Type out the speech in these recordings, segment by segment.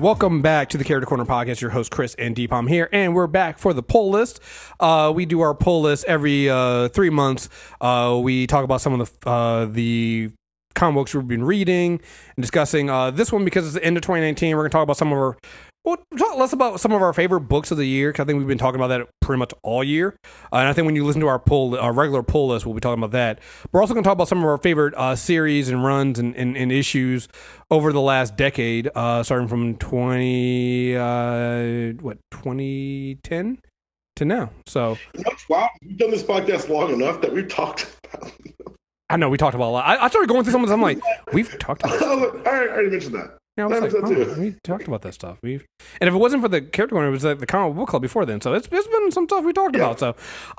Welcome back to the Character Corner podcast. Your host Chris and Deepam here, and we're back for the pull list. Uh, we do our pull list every uh, three months. Uh, we talk about some of the uh, the comic books we've been reading and discussing. Uh, this one because it's the end of 2019. We're going to talk about some of our well, talk less about some of our favorite books of the year because I think we've been talking about that pretty much all year. Uh, and I think when you listen to our pull, our regular pull list, we'll be talking about that. We're also going to talk about some of our favorite uh, series and runs and, and, and, issues over the last decade, uh, starting from 20, uh, what, 2010 to now. So, wow, we've done this podcast long enough that we've talked about. I know we talked about a lot. I, I started going through some of them. I'm like, we've talked about. I already mentioned that. Yeah, I was like, oh, we talked about that stuff. We and if it wasn't for the character corner, it was like the comic book club before then. So it's, it's been some stuff we talked yeah. about. So,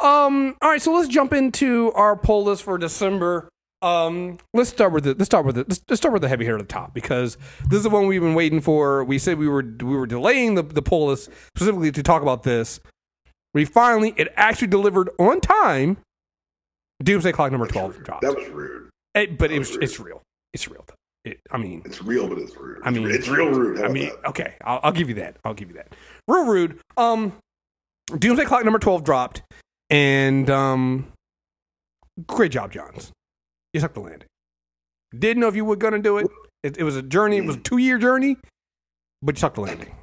um, all right, so let's jump into our pull list for December. Um, let's start with the let's start with the let's, start with the heavy hitter at the top because this is the one we've been waiting for. We said we were we were delaying the the pull list specifically to talk about this. We finally it actually delivered on time. Doomsday Clock number twelve dropped. That was rude. It, but it was rude. it's real. It's real. Though. It, I mean, it's real, but it's rude. I mean, it's real rude. I mean, that? okay, I'll, I'll, give you that. I'll give you that. Real rude. Um, Doomsday Clock number twelve dropped, and um, great job, Johns. You took the landing. Didn't know if you were gonna do it. It, it was a journey. It was a two year journey, but you took the landing.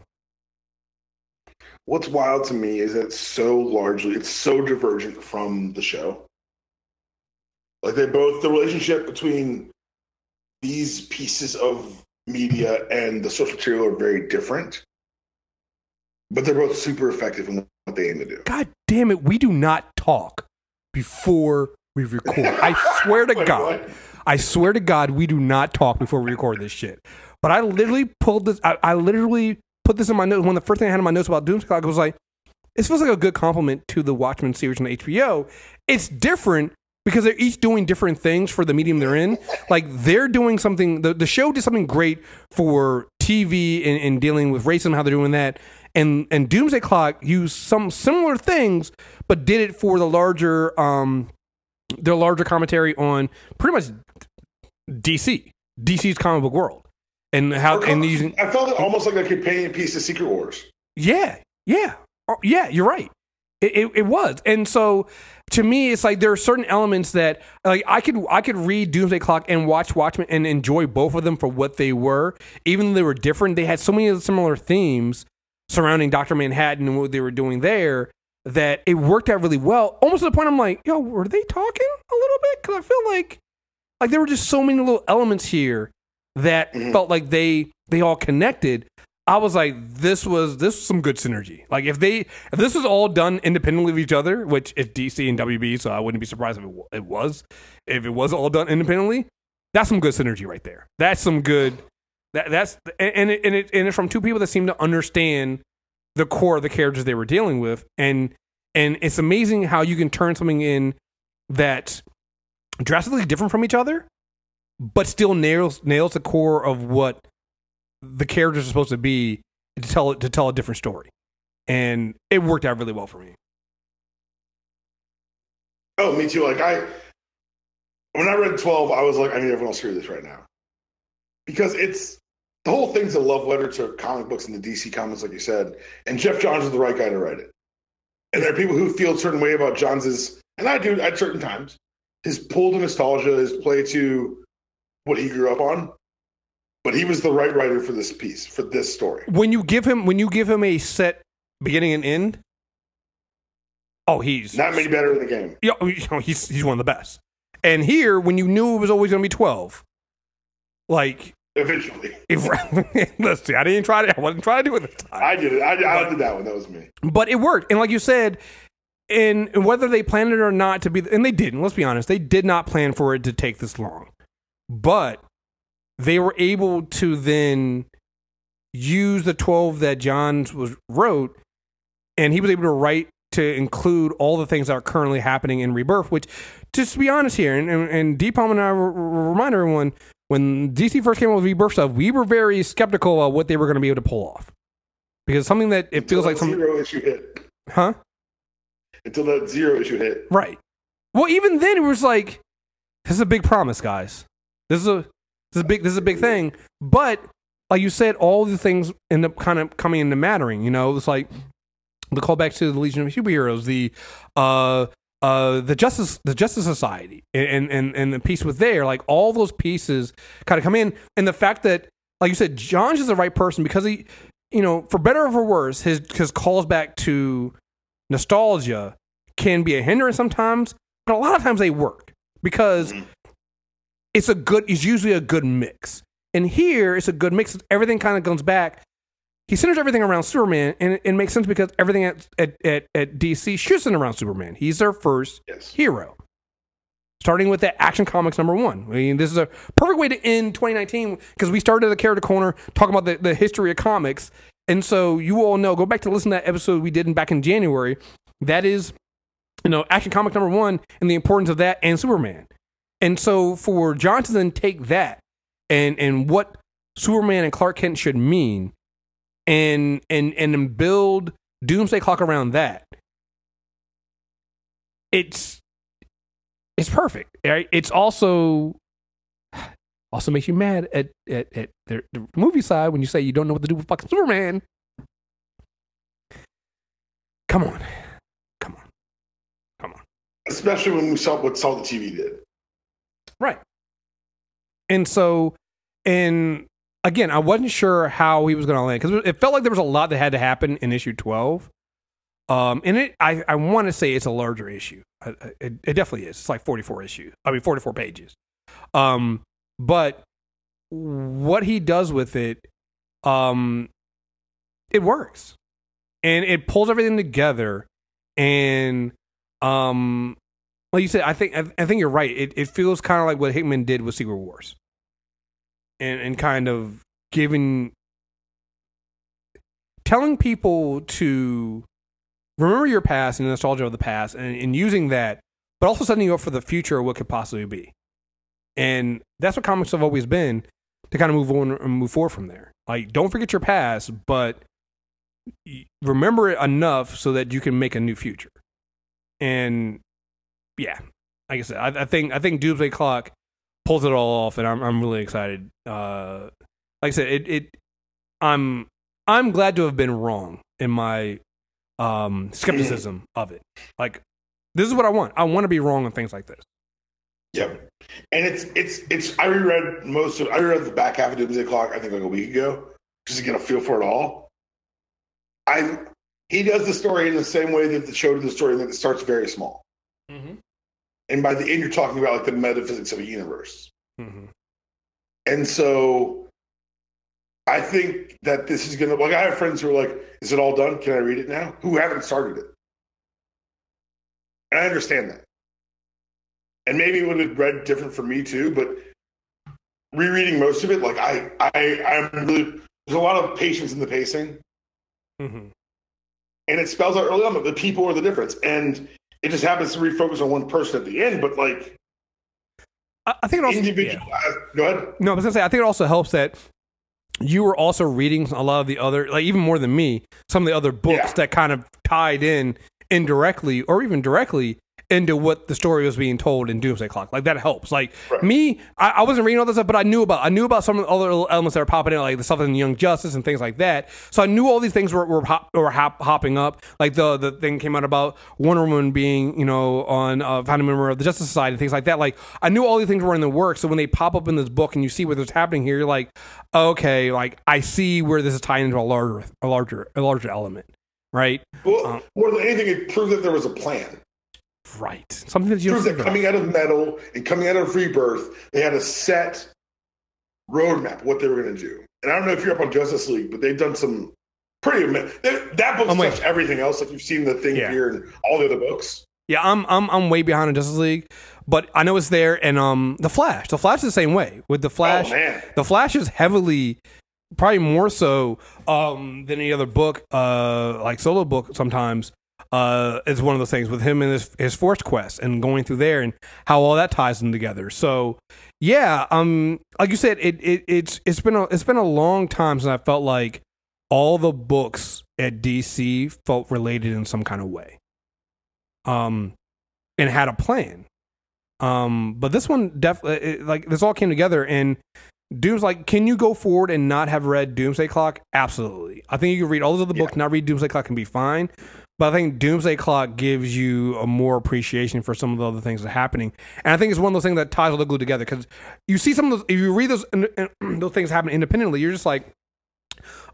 What's wild to me is that it's so largely, it's so divergent from the show. Like they both, the relationship between these pieces of media and the social material are very different, but they're both super effective in what they aim to do. God damn it, we do not talk before we record. I swear to Wait, God. What? I swear to God, we do not talk before we record this shit. But I literally pulled this. I, I literally put this in my notes. One of the first thing I had in my notes about Doomsday Clock was like, this feels like a good compliment to the Watchmen series on HBO. It's different because they're each doing different things for the medium they're in. Like they're doing something. The, the show did something great for TV and, and dealing with racism, how they're doing that. And and Doomsday Clock used some similar things, but did it for the larger um their larger commentary on pretty much DC, DC's comic book world, and how and using. I felt it almost like a companion piece to Secret Wars. Yeah, yeah, oh, yeah. You're right. It, it, it was, and so to me, it's like there are certain elements that like I could I could read Doomsday Clock and watch Watchmen and enjoy both of them for what they were, even though they were different. They had so many similar themes surrounding Doctor Manhattan and what they were doing there that it worked out really well. Almost to the point I'm like, yo, were they talking a little bit? Because I feel like like there were just so many little elements here that mm-hmm. felt like they they all connected I was like, this was this was some good synergy. Like if they if this was all done independently of each other, which it's DC and WB, so I wouldn't be surprised if it, it was. If it was all done independently, that's some good synergy right there. That's some good. That that's and it, and it and it's from two people that seem to understand the core of the characters they were dealing with, and and it's amazing how you can turn something in that drastically different from each other, but still nails nails the core of what the characters are supposed to be to tell to tell a different story, and it worked out really well for me. Oh, me too. Like I, when I read twelve, I was like, I need everyone else to hear this right now, because it's the whole thing's a love letter to comic books and the DC comics, like you said. And Geoff Johns is the right guy to write it. And there are people who feel a certain way about Johns's, and I do at certain times, his pull to nostalgia, his play to what he grew up on but he was the right writer for this piece for this story. When you give him when you give him a set beginning and end, oh, he's not many better in the game. Yeah, oh, oh, he's he's one of the best. And here, when you knew it was always going to be twelve, like eventually. If, let's see, I didn't try to. I wasn't trying to do it this time. I did it. I, I but, did that one. That was me. But it worked, and like you said. And whether they planned it or not to be, and they didn't. Let's be honest, they did not plan for it to take this long. But they were able to then use the 12 that Johns was wrote and he was able to write to include all the things that are currently happening in Rebirth, which, just to be honest here, and, and, and Deepam and I remind everyone, when DC first came out with Rebirth stuff, we were very skeptical of what they were going to be able to pull off. Because something that it Until feels like some zero issue hit. Huh? Until that zero issue hit. Right. Well, even then, it was like, this is a big promise, guys. This is a this is a big. This is a big thing. But like you said, all the things end up kind of coming into mattering. You know, it's like the callback to the Legion of Superheroes, the uh uh the Justice the Justice Society and and and the piece with there, like all those pieces kind of come in, and the fact that like you said, Johns is the right person because he, you know, for better or for worse, his his calls back to nostalgia can be a hindrance sometimes, but a lot of times they work because it's a good. It's usually a good mix, and here it's a good mix. Everything kind of comes back. He centers everything around Superman, and it, it makes sense because everything at, at, at, at DC should center around Superman. He's their first Yes. hero. Starting with that Action Comics number one. I mean, this is a perfect way to end 2019 because we started the character corner talking about the, the history of comics. And so you all know, go back to listen to that episode we did in, back in January. That is, you know, Action Comic number one and the importance of that and Superman. And so for Johnson to take that and and what Superman and Clark Kent should mean and and and build Doomsday Clock around that. It's it's perfect. Right? It's also also makes you mad at at, at the, the movie side when you say you don't know what to do with fucking Superman. Come on, come on, come on. Especially when we saw what Saw the TV did. Right. And so, and again, I wasn't sure how he was going to land because it felt like there was a lot that had to happen in issue 12. Um, and it, I, I want to say it's a larger issue. I- I- It, it definitely is. It's like 44 issues. I mean, 44 pages. Um, but what he does with it, um, it works, and it pulls everything together. And um, like you said, I think I, I think you're right. It it feels kind of like what Hickman did with Secret Wars, and and kind of giving, telling people to remember your past and the nostalgia of the past, and, and using that, but also setting you up for the future of what could possibly be. And that's what comics have always been to kind of move on and move forward from there. Like, don't forget your past, but remember it enough so that you can make a new future. And yeah, like I said, I, I think I think Doomsday Clock pulls it all off, and I'm I'm really excited. Uh, like I said, it it I'm I'm glad to have been wrong in my um skepticism of it. Like this is what I want. I want to be wrong on things like this. Yeah, and it's it's it's. I reread most of. I reread the back half of Doomsday Clock. I think like a week ago, just to get a feel for it all. I he does the story in the same way that the show did the story. That it starts very small, Mm-hmm. And by the end, you're talking about like the metaphysics of a universe. Mm-hmm. And so, I think that this is gonna. Like, I have friends who are like, "Is it all done? Can I read it now?" Who haven't started it, and I understand that. And maybe it would have read different for me too, but rereading most of it, like I, I, I'm really there's a lot of patience in the pacing, Mm-hmm. and it spells out early on that the people are the difference, and it just happens to refocus on one person at the end. But like I, think it also individual, yeah. go ahead. No, I was gonna say I think it also helps that you were also reading a lot of the other, like even more than me, some of the other books Yeah. that kind of tied in indirectly or even directly into what the story was being told in Doomsday Clock. Like that helps. Like Right. me, I, I wasn't reading all this stuff, but I knew about I knew about some of the other little elements that were popping in, like the stuff in Young Justice and things like that. So I knew all these things were were, hop, were hop, hopping up. Like the the thing came out about Wonder Woman being you know on uh, founding member of the Justice Society and things like that. Like I knew all these things were in the works. So when they pop up in this book and you see what's happening here, you're like, okay, like I see where this is tying into a larger a larger a larger element, right? Well, Uh, more than anything, it proved that there was a plan. Right. Something that you that think coming out of metal and coming out of rebirth, they had a set roadmap what they were going to do. And I don't know if you're up on Justice League, but they've done some pretty. ama- They, that book's touched everything else. Like you've seen the thing Yeah. here and all the other books. Yeah, I'm I'm I'm way behind in Justice League, but I know it's there. And um, the Flash, the Flash is the same way. With the Flash, Oh man, the Flash is heavily, probably more so um than any other book, uh, like solo book. Sometimes, uh, is one of those things with him and his his Force Quest and going through there and how all that ties them together. So, yeah, um, like you said, it, it it's it's been a it's been a long time since I felt like all the books at DC felt related in some kind of way um, and had a plan. Um, but this one definitely like this all came together, and Doom's like, can you go forward and not have read Doomsday Clock? Absolutely. I think you can read all those other books, not read Doomsday Clock, and be fine. But I think Doomsday Clock gives you a more appreciation for some of the other things that are happening, and I think it's one of those things that ties all the glue together because you see some of those. If you read those those things happen independently, you're just like,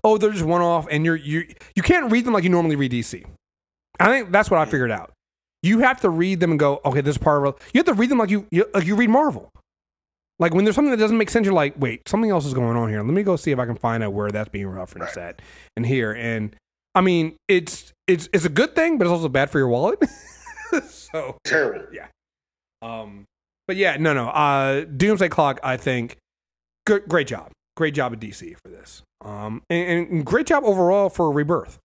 oh, they're just one off, and you're you you can't read them like you normally read DC. I think that's what I figured out. You have to read them and go, okay, this part of. You have to read them like you, you like you read Marvel. Like when there's something that doesn't make sense, you're like, wait, something else is going on here. Let me go see if I can find out where that's being referenced Right. at and here. And I mean, it's it's it's a good thing, but it's also bad for your wallet. so Terrible. Yeah. Um, but yeah, no, no. Uh, Doomsday Clock, I think, good, great job, great job at DC for this. Um, and, and great job overall for Rebirth.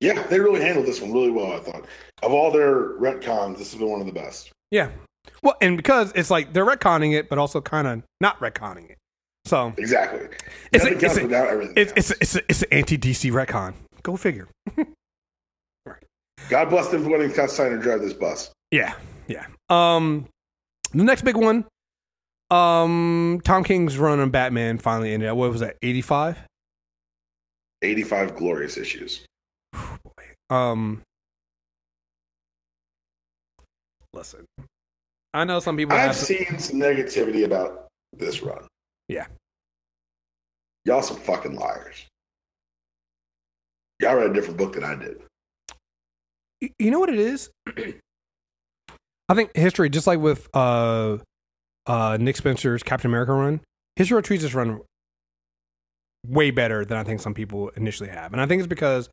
Yeah, they really handled this one really well. I thought of all their retcons, this has been one of the best. Yeah, well, and because it's like they're retconning it, but also kind of not retconning it. So Exactly. It's a- it's a- without everything. it's it's it's a, it's an anti DC retcon. Go figure. God bless them for letting Scott Steiner drive this bus. Yeah, yeah. Um, the next big one, um, Tom King's run on Batman finally ended. What was that? Eighty five. 85 glorious issues. Um, listen, I know some people I've have. seen some negativity about this run. Yeah. Y'all some fucking liars. Y'all read a different book than I did. you know what it is? I think history, just like with uh, uh, Nick Spencer's Captain America run, history treats this run way better than I think some people initially have, and I think it's because,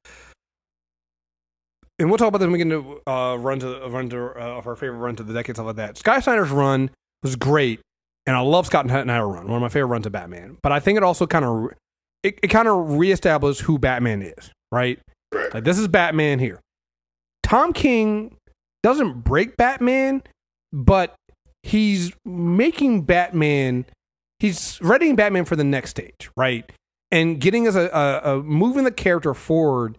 and we'll talk about this when we get into uh, run to run to uh, of our favorite run to the decade stuff like that. Sky Snyder's run was great, and I love Scott Snyder and writer run, one of my favorite runs of Batman. But I think it also kind of it, it kind of reestablished who Batman is, right? Right. Like this is Batman here. Tom King doesn't break Batman, but he's making Batman. He's readying Batman for the next stage, right? And getting us a, a, a moving the character forward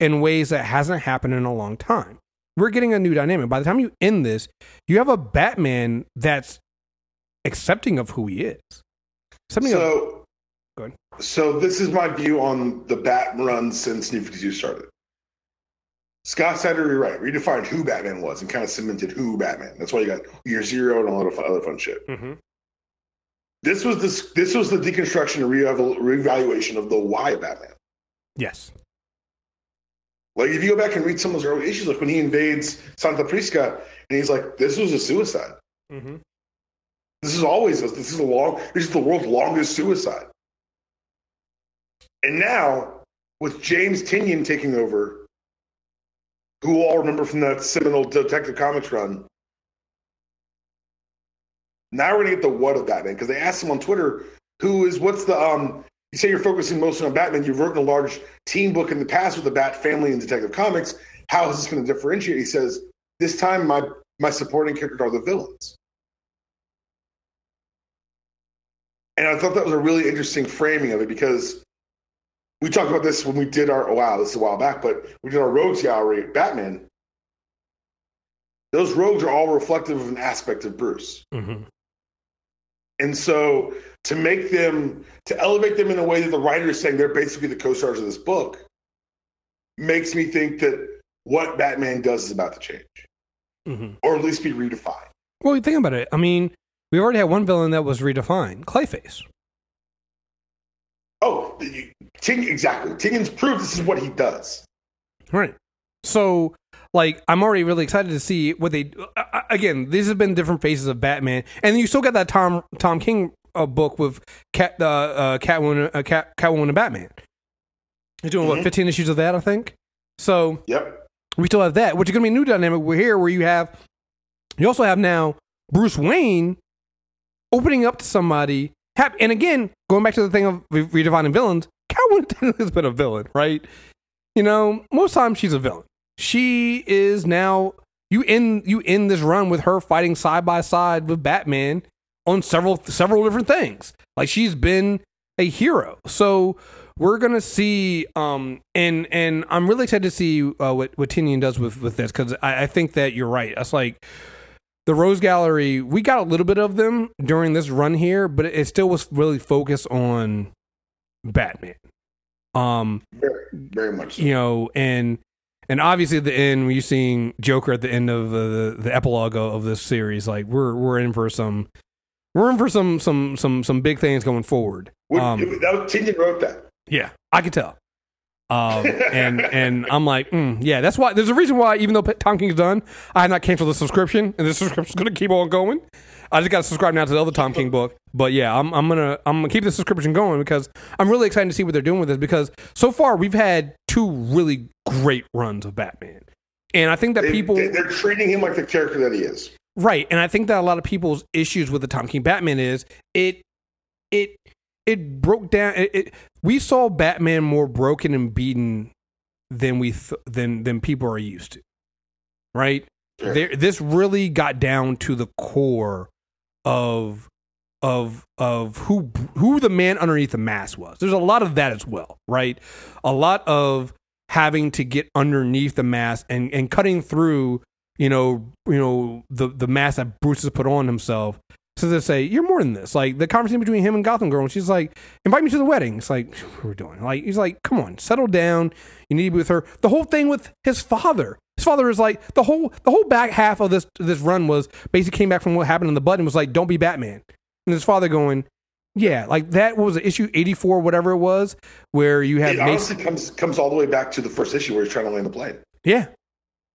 in ways that hasn't happened in a long time. We're getting a new dynamic. By the time you end this, you have a Batman that's accepting of who he is. Something of, So, Go ahead. so this is my view on the Bat run since New 52 started. Scott Snyder, you're right, redefined who Batman was and kind of cemented who Batman. That's why you got Year Zero and all lot of fun, other fun shit. Mhm. This was this this was the deconstruction and re- reevaluation of the why Batman. yes, Like if you go back and read some of those early issues, like when he invades Santa Prisca, and he's like, "This was a suicide. mm-hmm. This is always this. This is a long. This is the world's longest suicide." And now with James Tynion taking over, who all remember from that seminal Detective Comics run. Now we're gonna get the what of Batman because they asked him on Twitter, "Who is what's the um." You say you're focusing mostly on Batman. You've written a large team book in the past with the Bat family and Detective Comics. How is this going to differentiate? He says, "This time, my my supporting characters are the villains." And I thought that was a really interesting framing of it because we talked about this when we did our oh, wow, this is a while back, but we did our Rogues Gallery at Batman. Those rogues are all reflective of an aspect of Bruce. Mm-hmm. And so to make them, to elevate them in a way that the writer is saying they're basically the co stars of this book, makes me think that what Batman does is about to change, Mm-hmm. or at least be redefined. Well, you think about it. I mean, we already had one villain that was redefined, Clayface. Oh, Ting, exactly. Tynion's proved this is what he does. Right. So, like, I'm already really excited to see what they. Uh, uh, again, these have been different phases of Batman, and you still got that Tom Tom King uh, book with Cat uh, uh, Catwoman, uh, Cat, Catwoman and Batman. You're doing what Mhm. 15 issues of that, I think. So Yep. we still have that, which is going to be a new dynamic. We're here where you have, you also have now Bruce Wayne opening up to somebody. Hap- And again, going back to the thing of re- redefining villains, Catwoman technically has been a villain, right? You know, most times she's a villain. She is now you end you end this run with her fighting side by side with Batman on several several different things. Like she's been a hero. So we're gonna see, um, and and I'm really excited to see uh, what what Tynion does with with this because I, I think that you're right. It's like the Rogues Gallery, we got a little bit of them during this run here, but it still was really focused on Batman. Um, Very, very much. So. you know, and and obviously at the end when you seeing Joker at the end of the the epilogue of this series, like we're we're in for some we're in for some some some some big things going forward. Um, that was, Tynion wrote that. yeah, I could tell. Um, and and I'm like, mm, yeah, that's why. There's a reason why, even though Tom King's done, I have not canceled the subscription, and the subscription's going to keep on going. I just got to subscribe now to the other Tom King book. But yeah, I'm I'm gonna I'm gonna keep the subscription going because I'm really excited to see what they're doing with this. Because so far we've had two really great runs of Batman, and I think that They, people they, are treating him like the character that he is. Right, and I think that a lot of people's issues with the Tom King Batman is it it it broke down. It, it we saw Batman more broken and beaten than we th- than than people are used to. Right, Sure. there, this really got down to the core of of of who who the man underneath the mask was. There's a lot of that as well, right? A lot of having to get underneath the mask and and cutting through, you know, you know the the mask that Bruce has put on himself. They say you're more than this. Like the conversation between him and Gotham Girl, and she's like, "Invite me to the wedding." It's like what we're doing. Like he's like, "Come on, settle down. You need to be with her." The whole thing with his father. His father is like the whole the whole back half of this this run was basically came back from what happened in the button was like, "Don't be Batman." And his father going, "Yeah, like that was issue eighty four, whatever it was, where you had It Mason- honestly comes comes all the way back to the first issue where he's trying to land the plane. yeah,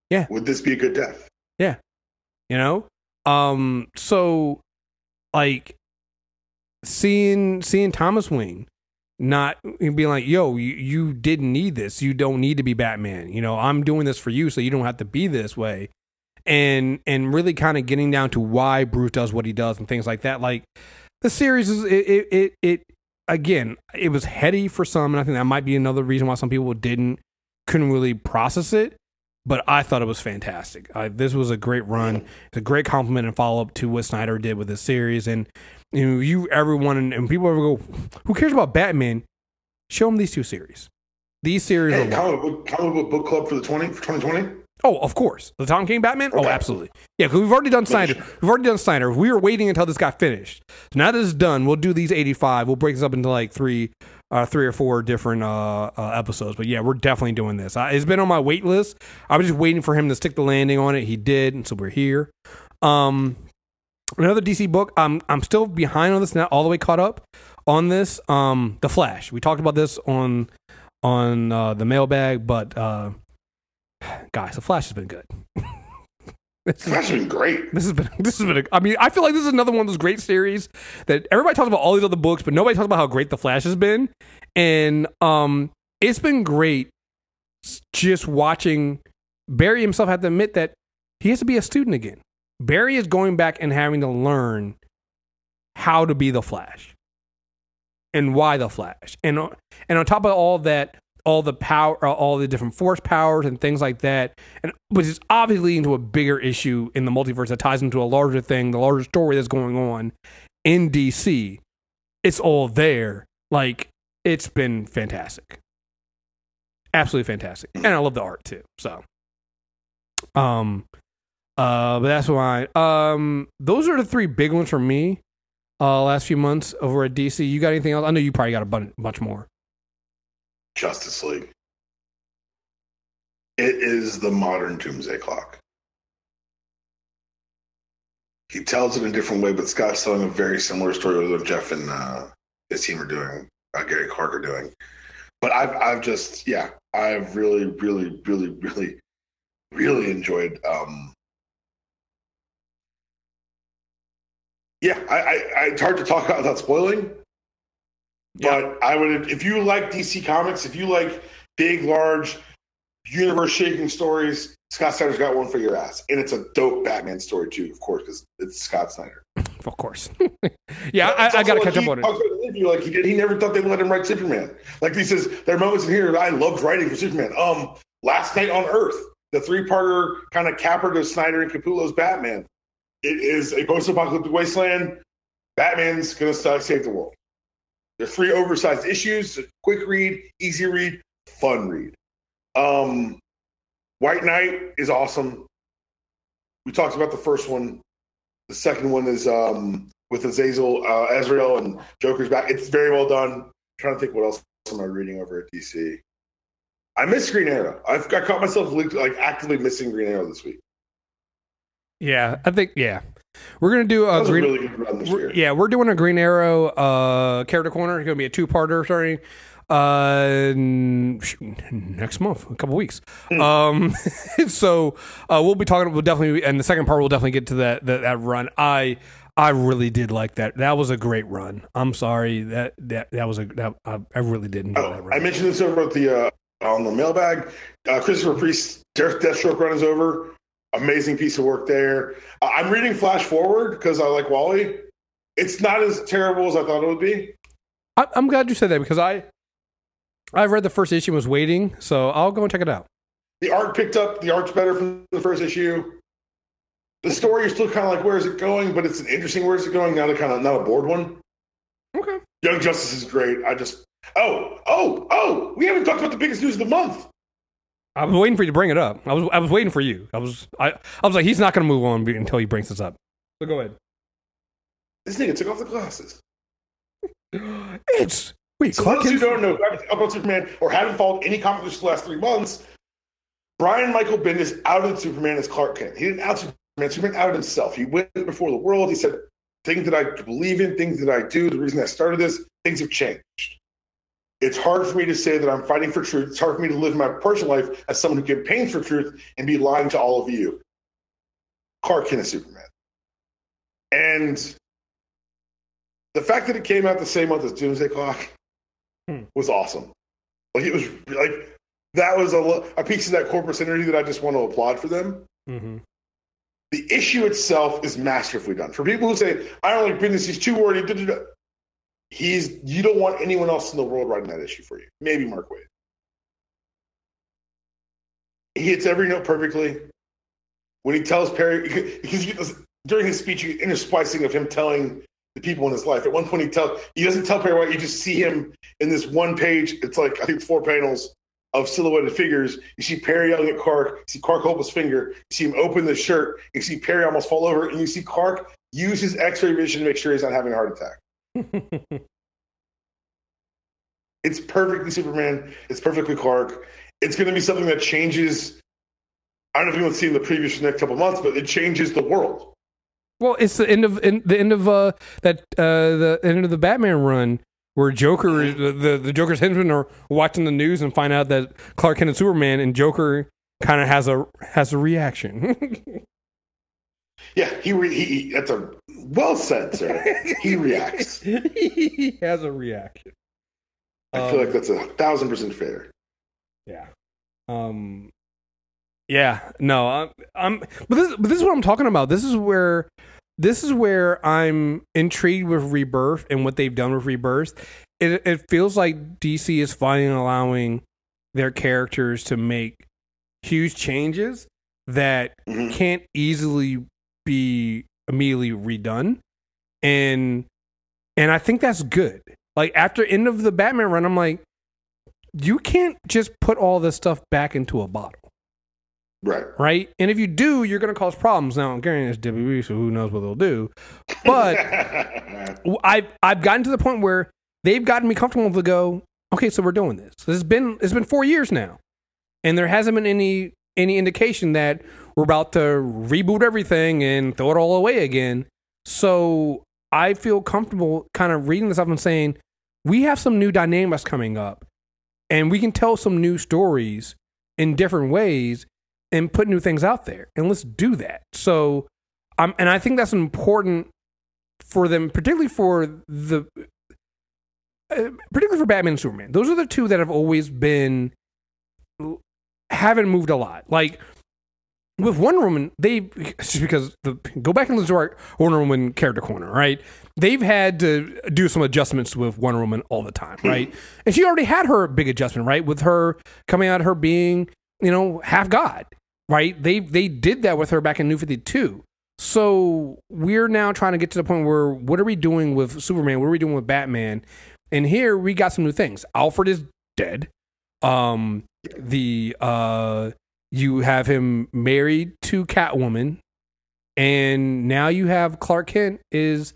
yeah. Would this be a good death? Yeah, you know um so like seeing seeing thomas wayne not being like yo you, you didn't need this. You don't need to be batman. You know i'm doing this for you so you don't have to be this way. And and really kind of getting down to why bruce does what he does and things like that. Like the series is it it it, it again it was heady for some and i think that might be another reason why some people didn't couldn't really process it but I thought it was fantastic. Uh, this was a great run. It's a great compliment and follow up to what Snyder did with this series. And you know, you everyone and, and people ever go, who cares about Batman? Show them these two series. These series Hey, comic book comic book book club for the twenty for twenty twenty. oh, of course, the Tom King Batman. Oh, absolutely, yeah. Because we've already done Snyder. We've already done Snyder. We were waiting until this got finished. So now that it's done, we'll do these eighty-five. We'll break this up into like three, uh, three or four different uh, uh, episodes. But yeah, we're definitely doing this. I, it's been on my wait list. I was just waiting for him to stick the landing on it. He did, and so we're here. Um, another DC book. I'm I'm still behind on this. Not all the way caught up on this. Um, The Flash. We talked about this on on uh, the mailbag, but uh, guys, The Flash has been good. This is- That's been great. this has been this has been. A, I mean, I feel like this is another one of those great series that everybody talks about all these other books, but nobody talks about how great the Flash has been. And um, it's been great just watching Barry himself have to admit that he has to be a student again. Barry is going back and having to learn how to be the Flash and why the Flash. And and on top of all that, all the power, uh, all the different force powers and things like that, and which is obviously into a bigger issue in the multiverse that ties into a larger thing, the larger story that's going on in DC. It's all there. Like it's been fantastic, absolutely fantastic, and I love the art too. So, um, uh, but that's why. Um, those are the three big ones for me. Uh, last few months over at DC. You got anything else? I know you probably got a bunch, bunch more. Justice League. It is the modern Doomsday Clock. He tells it in a different way, but Scott's telling a very similar story with Geoff and uh, his team are doing, uh, Gary Clark are doing. But I've, I've just, yeah, I've really, really, really, really, really enjoyed. Um, yeah, I, I, I, it's hard to talk about without spoiling. But I would, if you like DC Comics, if you like big, large, universe shaking stories, Scott Snyder's got one for your ass. And it's a dope Batman story, too, of course, because it's Scott Snyder. Of course. yeah, I, I got to also catch up on it. about like he did. He never thought they'd let him write Superman. Like he says, there are moments in here that I loved writing for Superman. Um, Last Night on Earth, the three-parter kind of capper to Snyder and Capullo's Batman. It is a post-apocalyptic wasteland. Batman's gonna save the world. They're three oversized issues, quick read, easy read, fun read. Um, White Knight is awesome. We talked about the first one. The second one is um, with Azazel, uh, Azrael, and Joker's back. It's very well done. I'm trying to think what else am I reading over at DC. I miss Green Arrow. I've I caught myself like actively missing Green Arrow this week. Yeah, I think yeah. We're gonna do a green. really good run this we're- year. yeah, we're doing a Green Arrow uh, character corner. It's gonna be a two-parter starting uh, next month, a couple weeks. Um, so uh, we'll be talking. We'll definitely, and the second part, we'll definitely get to that that, that run. I I really did like that. That was a great run. I'm sorry that that that was a that I, I really did enjoy that Oh, run. I mentioned this over at the uh, on the mailbag. Uh, Christopher Priest, Death- Deathstroke run is over. Amazing piece of work there. Uh, I'm reading Flash Forward because I like Wally. It's not as terrible as I thought it would be. I, I'm glad you said that because I I read the first issue and was waiting, so I'll go and check it out. The art picked up. The art's better from the first issue. The story is still kind of like where is it going, but it's an interesting where is it going, not a kind of not a bored one. Okay. Young Justice is great. I just oh oh oh we haven't talked about the biggest news of the month. I was waiting for you to bring it up. I was I was waiting for you. I was I, I was like, he's not going to move on until he brings this up. So go ahead. This nigga took off the glasses. It's wait, So Clark those who don't know about Superman or haven't followed any comic books the last three months, Brian Michael Bendis outed Superman as Clark Kent. He didn't out Superman. Superman outed himself. He went before the world. He said, "Things that I believe in, things that I do. The reason I started this, things have changed. It's hard for me to say that I'm fighting for truth. It's hard for me to live my personal life as someone who campaigns for truth and be lying to all of you. Clark Kent is Superman, and." The fact that it came out the same month as Doomsday Clock Hmm. was awesome. Like it was like that was a, a piece of that corporate synergy that I just want to applaud for them. Mhm. The issue itself is masterfully done. For people who say, I don't like Bendis, he's too wordy, da, da, da," he's you don't want anyone else in the world writing that issue for you. Maybe Mark Waid. He hits every note perfectly. When he tells Perry, because during his speech, you intersplicing of him telling the people in his life. At one point, he tells he doesn't tell Perry White. You just see him in this one page. It's like I think four panels of silhouetted figures. You see Perry yelling at Clark. You see Clark hold his finger. You see him open the shirt. You see Perry almost fall over, and you see Clark use his X-ray vision to make sure he's not having a heart attack. It's perfectly Superman. It's perfectly Clark. It's going to be something that changes. I don't know if you want to see in the previous for the next couple months, but it changes the world. well, it's the end of in, the end of uh, that uh, the end of the Batman run where Joker is the, the the Joker's henchmen are watching the news and find out that Clark Kent is Superman, and Joker kind of has a has a reaction. Yeah, he, re- he, he that's a well said, sir. he reacts. he has a reaction. I feel Um, like that's a thousand percent fair. Yeah. Um. Yeah. No. I'm. I'm. But this. But this is what I'm talking about. This is where. This is where I'm intrigued with Rebirth and what they've done with Rebirth. It it feels like DC is finally allowing their characters to make huge changes that Mhm. can't easily be immediately redone, and and I think that's good. Like after end of the Batman run, I'm like, you can't just put all this stuff back into a bottle, Right. right? And if you do, you're going to cause problems. Now, I'm guaranteeing it's WWE, so who knows what they'll do. But I've I've gotten to the point where they've gotten me comfortable to go. Okay, so we're doing this. It's been it's been four years now, and there hasn't been any any indication that we're about to reboot everything and throw it all away again. So I feel comfortable kind of reading this up and saying we have some new dynamics coming up, and we can tell some new stories in different ways and put new things out there, and let's do that. So, um, and I think that's important for them, particularly for the, uh, particularly for Batman and Superman. Those are the two that have always been haven't moved a lot. Like with Wonder Woman, they just because the go back and listen to our Wonder Woman character corner, right? They've had to do some adjustments with Wonder Woman all the time, hmm. right? and she already had her big adjustment, right? With her coming out, her being you know half god, right? They they did that with her back in New Fifty Two. So we're now trying to get to the point where what are we doing with Superman? What are we doing with Batman? And here we got some new things. Alfred is dead. Um, the uh, you have him married to Catwoman. and now you have Clark Kent is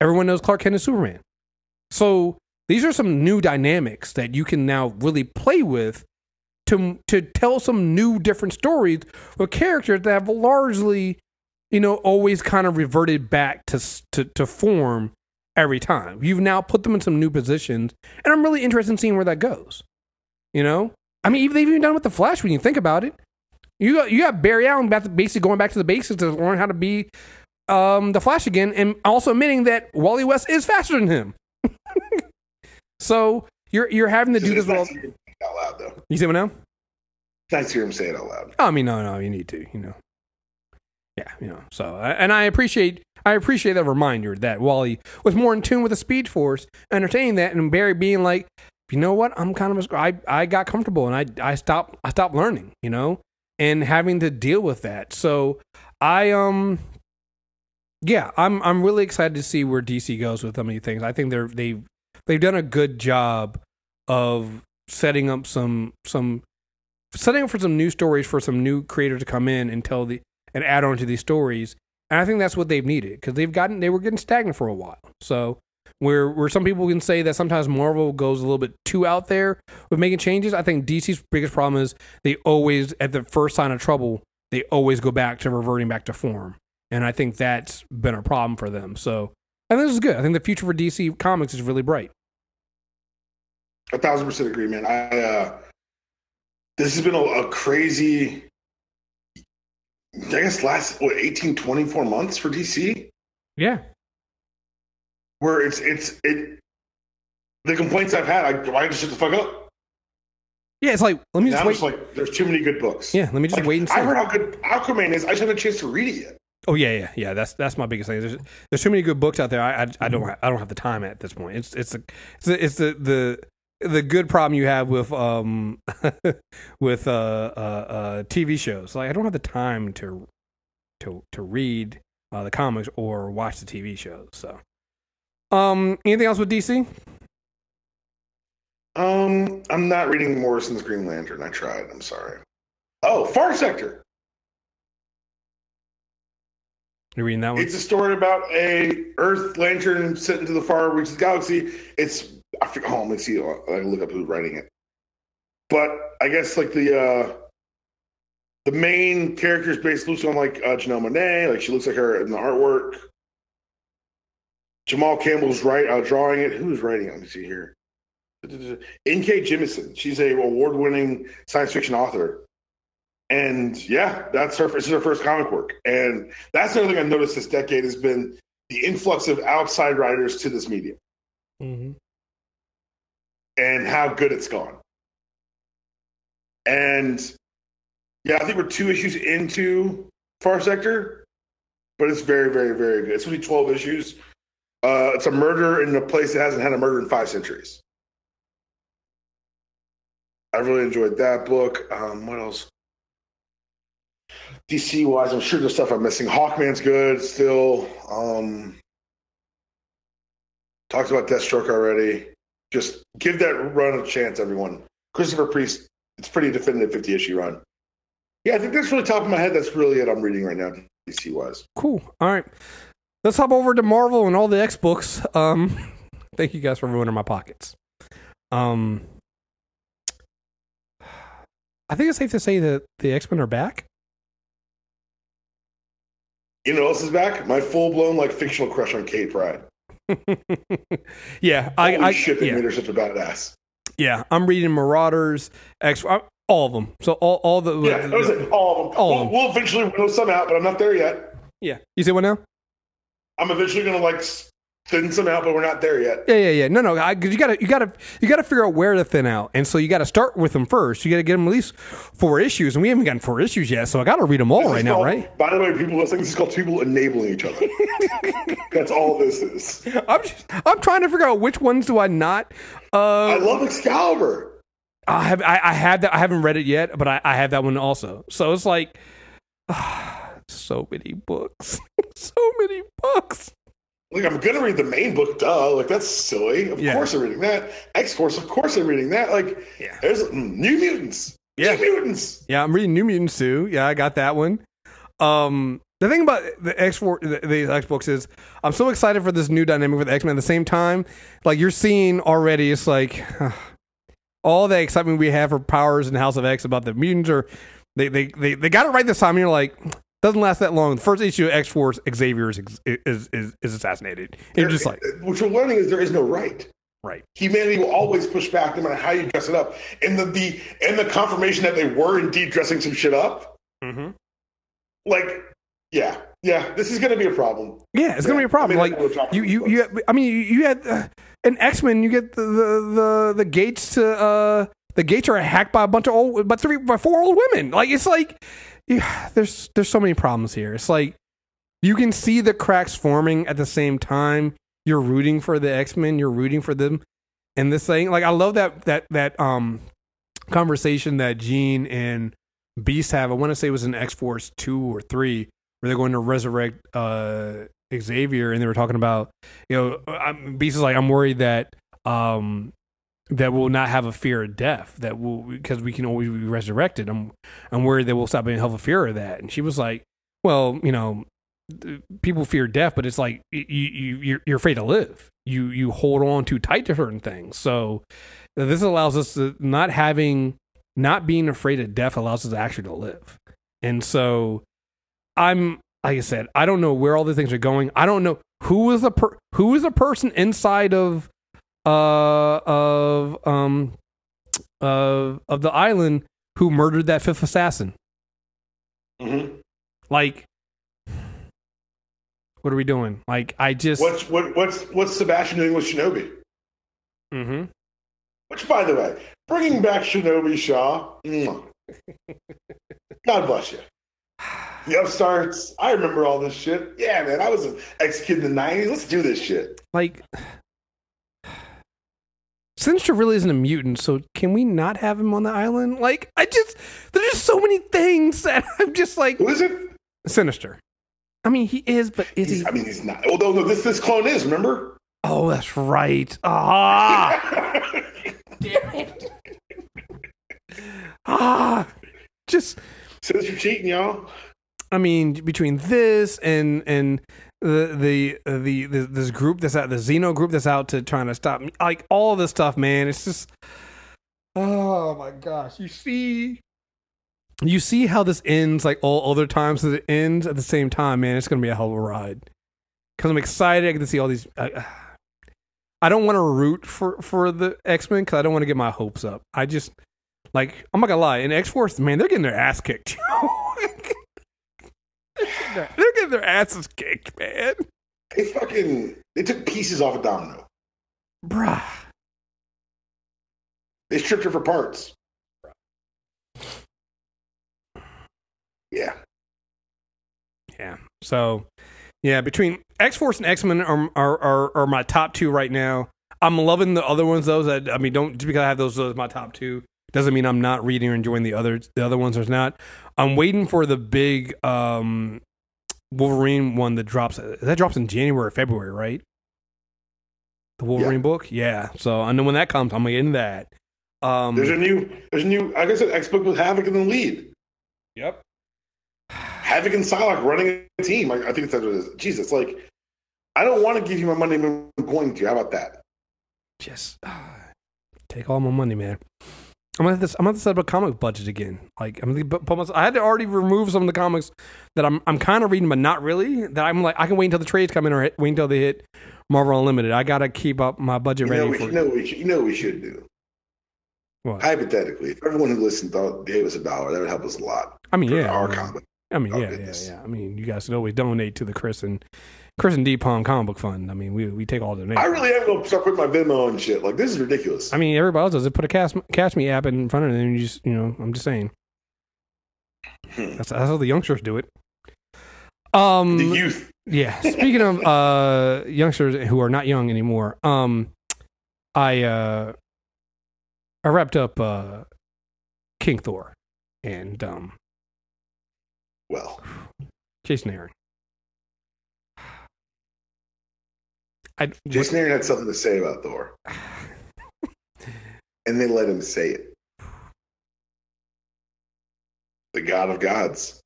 everyone knows Clark Kent is Superman. So these are some new dynamics that you can now really play with to to tell some new different stories with characters that have largely you know always kind of reverted back to to, to form every time. You've now put them in some new positions, and I'm really interested in seeing where that goes. You know, I mean, even they've even done with the Flash when you think about it. You got you got Barry Allen basically going back to the basics to learn how to be um, the Flash again, and also admitting that Wally West is faster than him. so you're you're having to do this all out loud though. You see what now? Nice to hear him say it out loud. Oh, I mean, no, no, you need to, you know. Yeah, you know. So, and I appreciate I appreciate that reminder that Wally was more in tune with the Speed Force, entertaining that, and Barry being like, you know what, I'm kind of a, I I got comfortable and I I stopped I stopped learning, you know, and having to deal with that. So I um yeah, I'm I'm really excited to see where DC goes with so many things. I think they're they've they've done a good job of setting up some some setting up for some new stories for some new creators to come in and tell the and add on to these stories. And I think that's what they've needed because they've gotten they were getting stagnant for a while. So where where some people can say that sometimes Marvel goes a little bit too out there with making changes, I think DC's biggest problem is they always at the first sign of trouble they always go back to reverting back to form and I think that's been a problem for them. So I think this is good. I think the future for DC Comics is really bright. A thousand percent agree, man. I uh, this has been a, a crazy, I guess last what 18, 24 months for DC. Yeah, where it's it's it. The complaints I've had, I why just shut the fuck up. Yeah, it's like let me just wait. Just like, there's too many good books. Yeah, let me just like, wait and see. I heard how good Aquaman is. I just haven't had a chance to read it yet. Oh yeah, yeah, yeah. That's that's my biggest thing. There's there's too many good books out there. I I, I don't I don't have the time at this point. It's it's a, it's a, it's the the the good problem you have with um with uh, uh uh TV shows. Like I don't have the time to to to read uh, the comics or watch the TV shows. So, um, anything else with DC? Um, I'm not reading Morrison's Green Lantern. I tried. I'm sorry. Oh, Far Sector. You reading that one? It's a story about a Earth lantern sent into the far reaches of the galaxy. It's I forget. Oh, let me see. I can look up who's writing it. But I guess like the uh the main character is based loosely on like uh, Janelle Monáe. Like she looks like her in the artwork. Jamal Campbell's right uh, drawing it. Who's writing it? Let me see here. N.K. Jemisin. She's a award-winning science fiction author. And yeah, that's her. This is her first comic work, and that's another thing I've noticed this decade has been the influx of outside writers to this medium, mm-hmm. and how good it's gone. And yeah, I think we're two issues into Far Sector, but it's very, very, very good. It's only twelve issues. Uh, it's a murder in a place that hasn't had a murder in five centuries. I really enjoyed that book. Um, what else? DC wise, I'm sure there's stuff I'm missing. Hawkman's good still. Um, talked about Deathstroke already. Just give that run a chance, everyone. Christopher Priest, it's pretty definitive 50 issue run. Yeah, I think that's really top of my head. That's really it I'm reading right now, DC wise. Cool. All right. Let's hop over to Marvel and all the X books. Um, thank you guys for ruining my pockets. Um, I think it's safe to say that the X Men are back. You know else is back? My full blown like fictional crush on Kate Pryde. yeah, I, Holy I shit, they yeah. made her such a badass. Yeah, I'm reading Marauders, X, uh, all of them. So all, all the yeah, the, like all of them. All we'll, of them. we'll eventually win some out, but I'm not there yet. Yeah, you see what now? I'm eventually gonna like thin some out, but we're not there yet. Yeah, yeah, yeah. No, no. Because you gotta, you gotta, you gotta figure out where to thin out, and so you got to start with them first. You got to get them at least four issues, and we haven't gotten four issues yet. So I got to read them all This right now, called- right? By the way, people listening, this is called people enabling each other. That's all this is. I'm, just, I'm trying to figure out which ones do I not. Uh, I love Excalibur. I have, I, I have that. I haven't read it yet, but I, I have that one also. So it's like, so many books, so many books. Like I'm gonna read the main book, duh. Like that's silly. Of Yeah. course I'm reading that. X Force, of course I'm reading that. Like Yeah. there's New Mutants. Yeah. New Mutants. Yeah, I'm reading New Mutants too. Yeah, I got that one. Um, The thing about the X four the, the X books is I'm so excited for this new dynamic with X Men. At the same time, like you're seeing already, it's like all the excitement we have for Powers and House of X about the mutants are they they they, they got it right this time. And you're like. Doesn't last that long. The first issue of X Force, Xavier is, is is is assassinated. And you're just like, what you're learning is there is no right. right. Humanity will always push back no matter how you dress it up. And the, the and the confirmation that they were indeed dressing some shit up, Mm-hmm. like, yeah, yeah, this is going to be a problem. Yeah, it's gonna be a problem. I mean, like you, you, you. I mean, you, you had uh, an X Men. You get the, the the the gates to uh the gates are hacked by a bunch of old, by three, by four old women. Like it's like, yeah, there's there's so many problems here. It's like you can see the cracks forming at the same time. You're rooting for the X Men. You're rooting for them, and this thing. Like I love that that that um conversation that Jean and Beast have. I want to say it was in X Force two or three where they're going to resurrect uh, Xavier, and they were talking about, you know, I'm, Beast is like, I'm worried that um, that we'll not have a fear of death, that will because we can always be resurrected. I'm I'm worried that we'll stop being have a fear of that. And she was like, well, you know, people fear death, but it's like you you you're, afraid to live. You you hold on too tight to certain things. So uh, this allows us to not having not being afraid of death allows us actually to live. And so I'm like I said, I don't know where all the things are going. I don't know who is the per- who is the person inside of uh of um of of the island who murdered that fifth assassin. Mhm. Like what are we doing? Like I just What's what what's what's Sebastian doing with Shinobi? Mm Mhm. Which, by the way, bringing back Shinobi Shaw. God bless you. The upstarts. I remember all this shit. Yeah, man. I was an ex kid in the '90s. Let's do this shit. like Sinister really isn't a mutant, so can we not have him on the island? Like, I just there's just so many things that I'm just like Who is it? Sinister. I mean, he is, but is He's, he? I mean, he's not. Although no, this this clone is. Remember? Oh, that's right. Ah, ah. Just, you're cheating, y'all. I mean, between this and and the the the, the this group that's out, the Xeno group that's out to trying to stop me, like all this stuff, man. It's just, oh my gosh. You see, you see how this ends, like all other times that it ends at the same time, man. It's gonna be a hell of a ride. Because I'm excited. I get to see all these. Uh, I don't want to root for for the X Men because I don't want to get my hopes up. I just like I'm not gonna lie. In X Force, man, they're getting their ass kicked. they're getting their asses kicked, man. They fucking they took pieces off of Domino. Bruh. They stripped her for parts. Yeah. Yeah. So, yeah, between X Force and X Men are, are are are my top two right now. I'm loving the other ones. Those that I mean, don't just because I have those as my top two doesn't mean I'm not reading or enjoying the other the other ones. Or not. I'm waiting for the big um Wolverine one that drops. That drops in January or February, right? The Wolverine Yeah. book, yeah. So I know when that comes, I'm gonna get into that. Um, There's a new there's a new like I said, X book with Havoc in the lead. yep. Havoc and Psylocke running a team. I, I think that's what it is. Jesus, like I don't want to give you my money, but I'm going to. How about that? just take all my money, man. I'm gonna have to, I'm gonna have to set up a comic budget again. Like I'm gonna put myself- I had to already remove some of the comics that I'm I'm kind of reading, but not really. That I'm like I can wait until the trades come in or hit, wait until they hit Marvel Unlimited. I gotta keep up my budget You know, ready we, for you know we should, you know what we should do. what? Hypothetically, if everyone who listened thought gave us a dollar, that would help us a lot. I mean, yeah, our comic. I mean, yeah, yeah, yeah. I mean, you guys can always donate to the Chris and Chris and Deepam Comic Book Fund. I mean, we we take all the names. I really am to start putting my Venmo and shit. Like this is ridiculous. I mean, everybody else does it. Put a cash, cash me app in front of it, and you just, you know, I'm just saying. Hmm. That's, that's how the youngsters do it. Um, the youth. yeah. Speaking of uh, youngsters who are not young anymore, um, I uh, I wrapped up uh, King Thor and um, Well, Jason Aaron. I Jason Aaron had something to say about Thor, and they let him say it. The God of gods.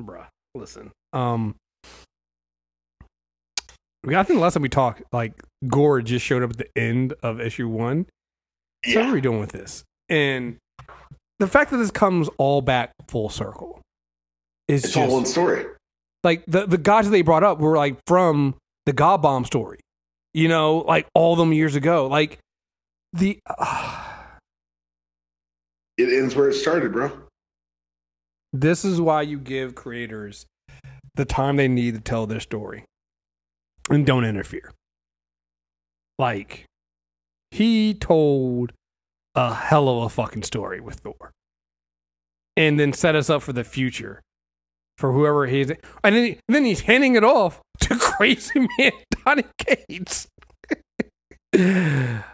bruh. listen. Um, I think the last time we talked, like Gorr just showed up at the end of issue one. So what are we doing with this? And the fact that this comes all back full circle is It's just all one story. like the the gods that they brought up were like from the God Bomb story, you know, like all them years ago. Like the It ends where it started, bro. this is why you give creators the time they need to tell their story and don't interfere. Like he told a hell of a fucking story with Thor. And then set us up for the future for whoever he's and then, then he's handing it off to crazy man Donny Cates.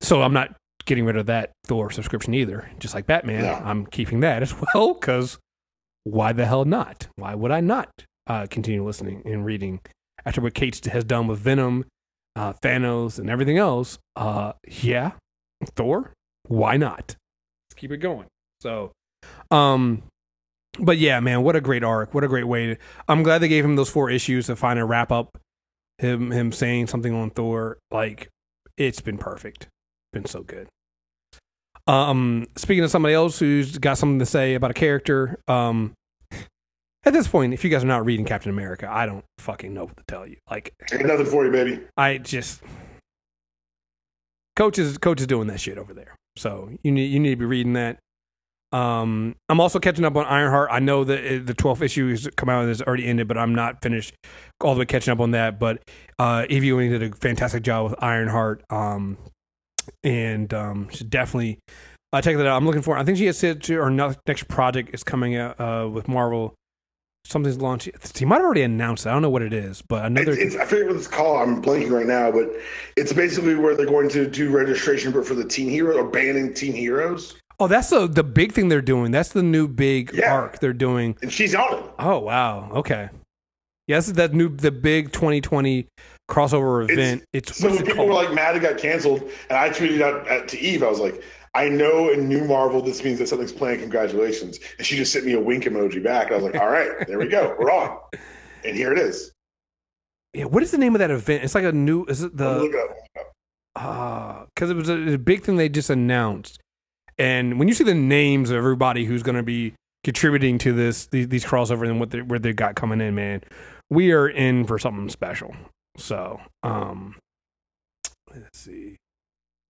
so I'm not getting rid of that Thor subscription either. Just like Batman, No. I'm keeping that as well because why the hell not? Why would I not uh, continue listening and reading after what Cates has done with Venom, uh, Thanos, and everything else? Uh, yeah, Thor. Why not? Let's keep it going. So, um, but yeah, man, what a great arc! What a great way. To, I'm glad they gave him those four issues to find a wrap up. Him him saying something on Thor, like it's been perfect, been so good. Um, speaking of somebody else who's got something to say about a character, um, at this point, if you guys are not reading Captain America, I don't fucking know what to tell you. Like, Ain't nothing for you, baby. I just coach is coach is doing that shit over there. So you need you need to be reading that. Um, I'm also catching up on Ironheart. I know that the 12th issue has come out and it's already ended, but I'm not finished all the way catching up on that. But uh, Evie Ewing did a fantastic job with Ironheart, um, and um, should definitely uh, check that out. I'm looking for. I think she has said to her next project is coming out uh, with Marvel. Something's launching. She might have already announced it. I don't know what it is, but another. It's, it's, I forget what it's called. I'm blanking right now, but it's basically where they're going to do registration, but for the teen hero or banning teen heroes. Oh, that's the the big thing they're doing. That's the new big Yeah. arc they're doing. And she's on it. Oh wow, okay. Yes, that new the big 2020 crossover event. It's, So what's when it people were like mad it got canceled, and I tweeted out at, to Eve, I was like, I know in New Marvel this means that something's playing. Congratulations. And she just sent me a wink emoji back. I was like, all right, there we go. We're on. And here it is. yeah, what is the name of that event? It's like a new. Is it the? look it up. Ah, because it was a, a big thing they just announced, and when you see the names of everybody who's going to be contributing to this these, these crossovers and what they, where they got coming in, man, we are in for something special. So, um, let's see.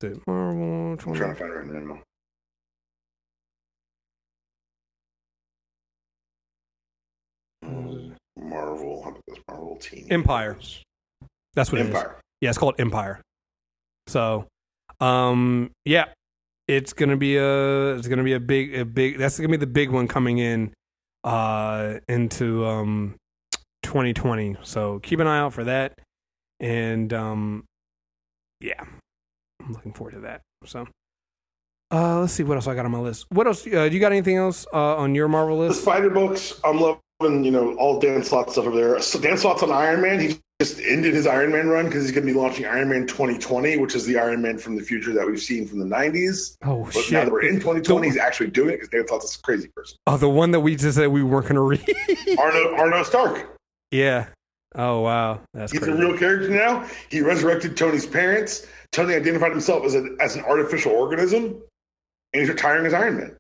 The Marvel I'm trying to find it right now. Marvel. How about this Marvel team? Empyre. That's what it is. Empyre. Yeah, it's called Empyre. So, um, yeah, it's gonna be a it's gonna be a big a big that's gonna be the big one coming in uh into um 2020. So keep an eye out for that, and um, yeah, I'm looking forward to that. So. Uh, let's see what else I got on my list. What else? Uh, do you got anything else uh, on your Marvel The list? Spider books, I'm loving, you know, all Dan Slott stuff over there. So Dan Slott's on Iron Man. Just ended his Iron Man run because he's going to be launching Iron Man 2020, which is the Iron Man from the future that we've seen from the 90s. Oh But shit! now that we're in 2020, he's actually doing it because Dan thought this is crazy person. oh, the one that we just said we weren't gonna read. Arno, Arno Stark. yeah. Oh wow, that's He's crazy. a real character now. He resurrected Tony's parents. Tony identified himself as, a, as an artificial organism, and he's retiring as Iron Man.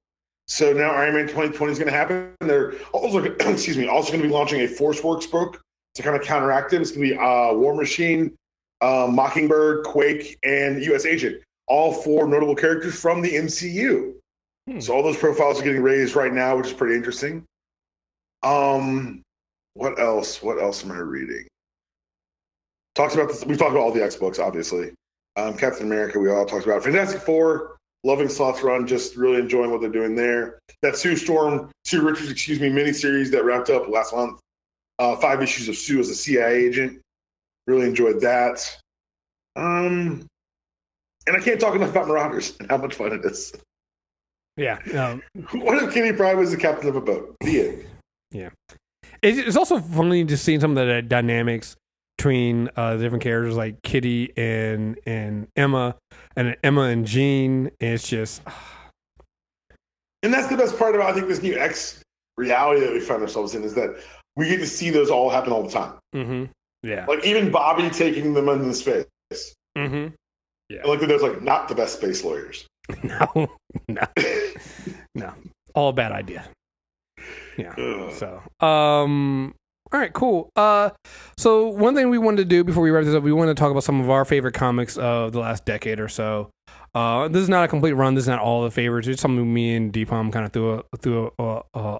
So now Iron Man 2020 is going to happen. They're also, excuse me, also going to be launching a Force Works book to kind of counteract him. It's going to be uh, War Machine, uh, Mockingbird, Quake, and U.S. Agent. All four notable characters from the MCU. Hmm. So all those profiles are getting raised right now, which is pretty interesting. Um, what else? What else am I reading? Talks about this. We've talked about all the X books, obviously. Um, Captain America, we all talked about. Fantastic Four, loving Slott's Run, just really enjoying what they're doing there. That Sue Storm, Sue Richards, excuse me, miniseries that wrapped up last month. Uh, five issues of Sue as a CIA agent. Really enjoyed that. Um, and I can't talk enough about Marauders and how much fun it is. Yeah. Um, What if Kitty Pryde was the captain of a boat? The end. It's, it's also funny just seeing some of the dynamics between uh, the different characters like Kitty and and Emma, and Emma and Jean. It's just And that's the best part about I think this new X reality that we find ourselves in is that we get to see those all happen all the time. Mm-hmm. Yeah. Like even Bobby taking them into space. Mm-hmm. I like that there's like not the best space lawyers. No. No. no. All bad idea. Yeah. Ugh. So, um, all right, cool. Uh, so one thing we wanted to do before we wrap this up, we want to talk about some of our favorite comics of the last decade or so. Uh, this is not a complete run. This is not all the favorites. It's something me and Deepam kind of threw a, threw a, uh,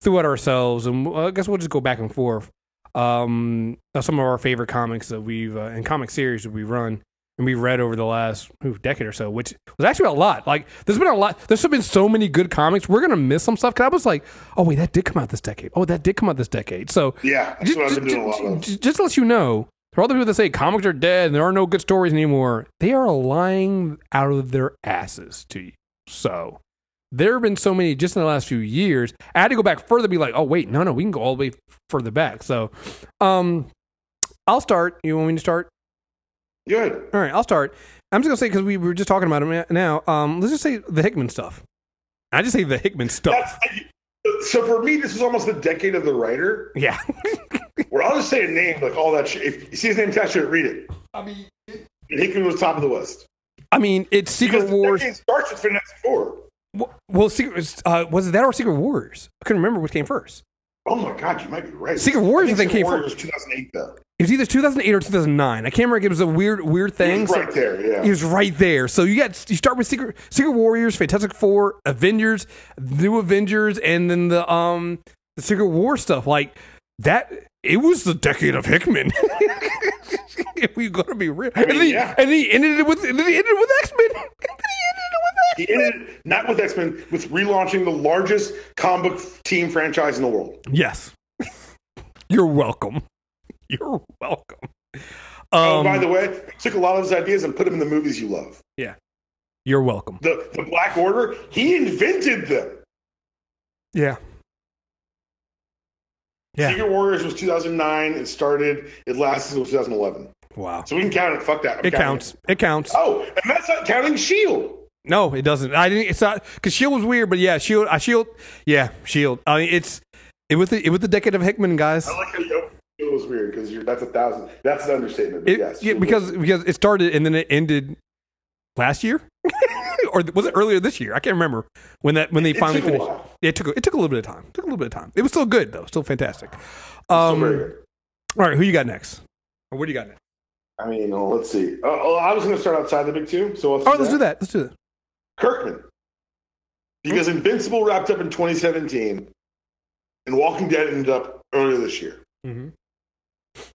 threw at ourselves, and I guess we'll just go back and forth. Um, some of our favorite comics that we've uh, and comic series that we've run and we've read over the last ooh, decade or so, which was actually a lot. Like, there's been a lot. There's been so many good comics. We're gonna miss some stuff. Cause I was like, oh wait, that did come out this decade. Oh, that did come out this decade. So Yeah, just, what I've been just- a lot of. just- just to let you know, for all the people that say comics are dead and there are no good stories anymore, they are lying out of their asses to you. So there have been so many just in the last few years. I had to go back further, to be like, oh wait, no, no, we can go all the way further back. So, um, I'll start. You want me to start? Good. All right, I'll start. I'm just gonna say because we were just talking about it now. Um, let's just say the Hickman stuff. I just say the Hickman stuff. That's, so for me, this is almost the decade of the writer, yeah, where I'll just say a name like all that shit. If you see his name attached to it, read it. I mean, And Hickman was top of the list. I mean it's Secret Because the Wars. decade starts with Fantastic Four. Well, Secret uh, was it that or Secret Warriors? I couldn't remember which came first. Oh my God, you might be right. Secret Warriors, I think, came Warriors was 2008 though. It was either 2008 or 2009. I can't remember. It was a weird, weird thing. So- right there, yeah. He was right there. So you got you start with Secret Secret Warriors, Fantastic Four, Avengers, New Avengers, and then the um the Secret War stuff. Like that, it was the decade of Hickman. if we gonna be real, and, mean, then he, yeah. and then he ended it with and then he ended it with X Men. He ended it with X ended not with X Men, with relaunching the largest comic book team franchise in the world. Yes, you're welcome. You're welcome. oh, Um, by the way, took a lot of his ideas and put them in the movies you love. yeah, you're welcome. The the Black Order, he invented them. Yeah. Yeah. Secret Warriors was 2009. It started. It lasted until 2011. Wow. So we can count it. Fuck that. I'm It counts. It counts. Oh, and that's not counting Shield. No, it doesn't. I didn't. It's not because Shield was weird, but yeah, Shield. I Shield. Yeah, Shield. I mean, it's it was the it was the decade of Hickman, guys. I like how you Shield was weird because that's a thousand. That's an understatement. but It, yes, yeah, because because it started and then it ended last year, or was it earlier this year? I can't remember when that when they It finally took a finished. it took it took a little bit of time. It took a little bit of time. It was still good though. Still fantastic. Um, still all right, who you got next? Or what do you got next? I mean, oh, let's see. Oh, oh, I was going to start outside the big two. So let's All right, let's do that. Let's do that. Kirkman. Because Invincible wrapped up in 2017, and Walking Dead ended up earlier this year. Mm-hmm.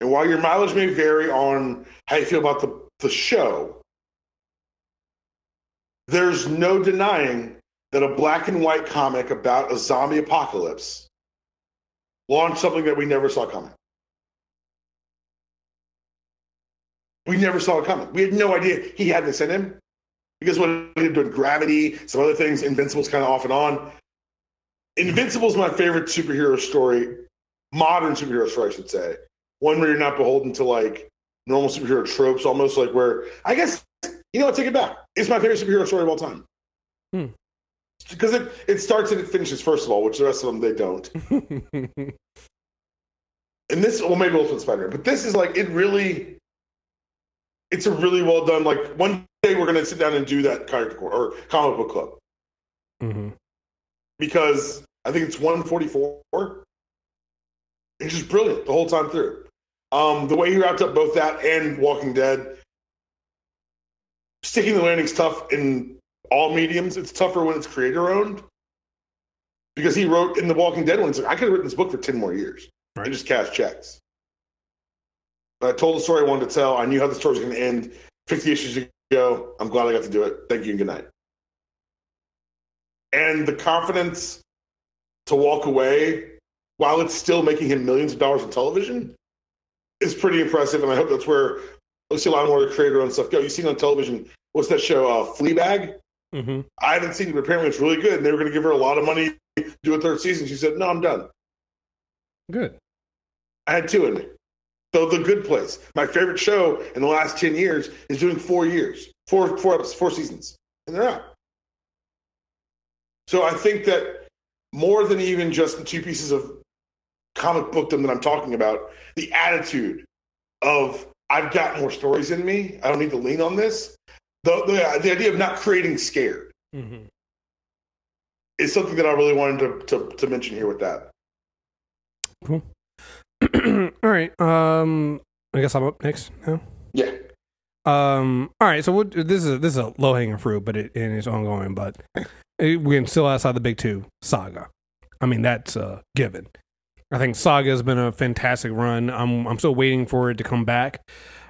And while your mileage may vary on how you feel about the, the show, there's no denying that a black and white comic about a zombie apocalypse launched something that we never saw coming. We never saw it coming. We had no idea he had this in him because what he did with Gravity, some other things, Invincible's kind of off and on. Invincible's my favorite superhero story, modern superhero story, I should say. One where you're not beholden to like normal superhero tropes, almost like where I guess you know what, take it back. It's my favorite superhero story of all time. Hmm. Because it, it starts and it finishes, first of all, which the rest of them they don't. And this, well, maybe Ultimate Spider-Man, but this is like it really. It's a really well done. Like one day we're gonna sit down and do that character core or comic book club mm-hmm. because I think it's 144. It's just brilliant the whole time through. Um, the way he wrapped up both that and Walking Dead. Sticking the landing's tough in all mediums. It's tougher when it's creator owned. Because he wrote in the Walking Dead one, like, I could have written this book for 10 more years Right. and just cash checks. But I told the story I wanted to tell. I knew how the story was going to end 50 issues ago. I'm glad I got to do it. Thank you and good night. And the confidence to walk away while it's still making him millions of dollars on television is pretty impressive. And I hope that's where we'll see a lot more of the creator and stuff go. You've seen on television, what's that show, uh, Fleabag? Mm-hmm. I haven't seen it, but apparently it's really good. And they were going to give her a lot of money to do a third season. She said, no, I'm done. Good. I had two in me. So The Good Place, my favorite show in the last 10 years, is doing four years, four, four, four seasons, and they're out. So I think that more than even just the two pieces of comic bookdom that I'm talking about, the attitude of I've got more stories in me. I don't need to lean on this. The the, the idea of not creating scared Mm-hmm. is something that I really wanted to to, to mention here with that. All right. Um, I guess I'm up next now. Yeah. Um. All right. So what, this is this is a low hanging fruit, but it and it's ongoing. But it, we're still outside the big two saga. I mean, that's a given. I think Saga has been a fantastic run. I'm I'm still waiting for it to come back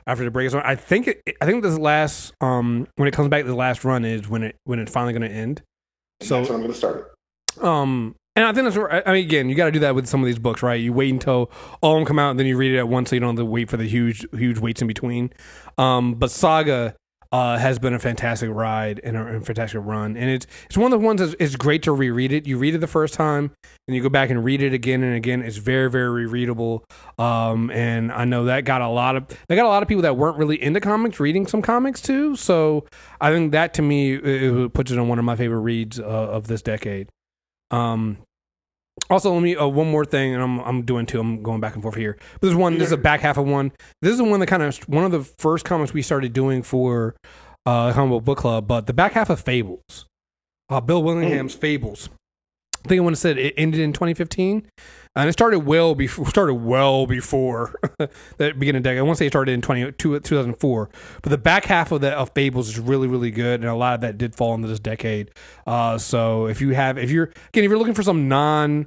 after the break is on. I think it, I think this last um when it comes back, the last run is when it when it's finally going to end. So So that's when I'm going to start it. um, and I think that's. where- I mean, again, you got to do that with some of these books, right? You wait until all of them come out, and then you read it at once, so you don't have to wait for the huge, huge waits in between. Um, but Saga uh, has been a fantastic ride and a, a fantastic run, and it's it's one of the ones that's it's great to reread it. You read it the first time, and you go back and read it again and again. It's very, very rereadable. Um, and I know that got a lot of they got a lot of people that weren't really into comics reading some comics too. So I think that to me it, it puts it on one of my favorite reads uh, of this decade. Um, also, let me uh, one more thing, and I'm I'm doing two. I'm going back and forth here. But there's one. This is a back half of one. This is the one that kind of one of the first comics we started doing for uh, Comic Book Book Club. But the back half of Fables, uh, Bill Willingham's Fables. I think I want to said it ended in 2015, and it started well before started well before the beginning decade. I want to say it started in 20, 2004, but the back half of the of Fables is really really good, and a lot of that did fall into this decade. Uh, so if you have if you're again if you're looking for some non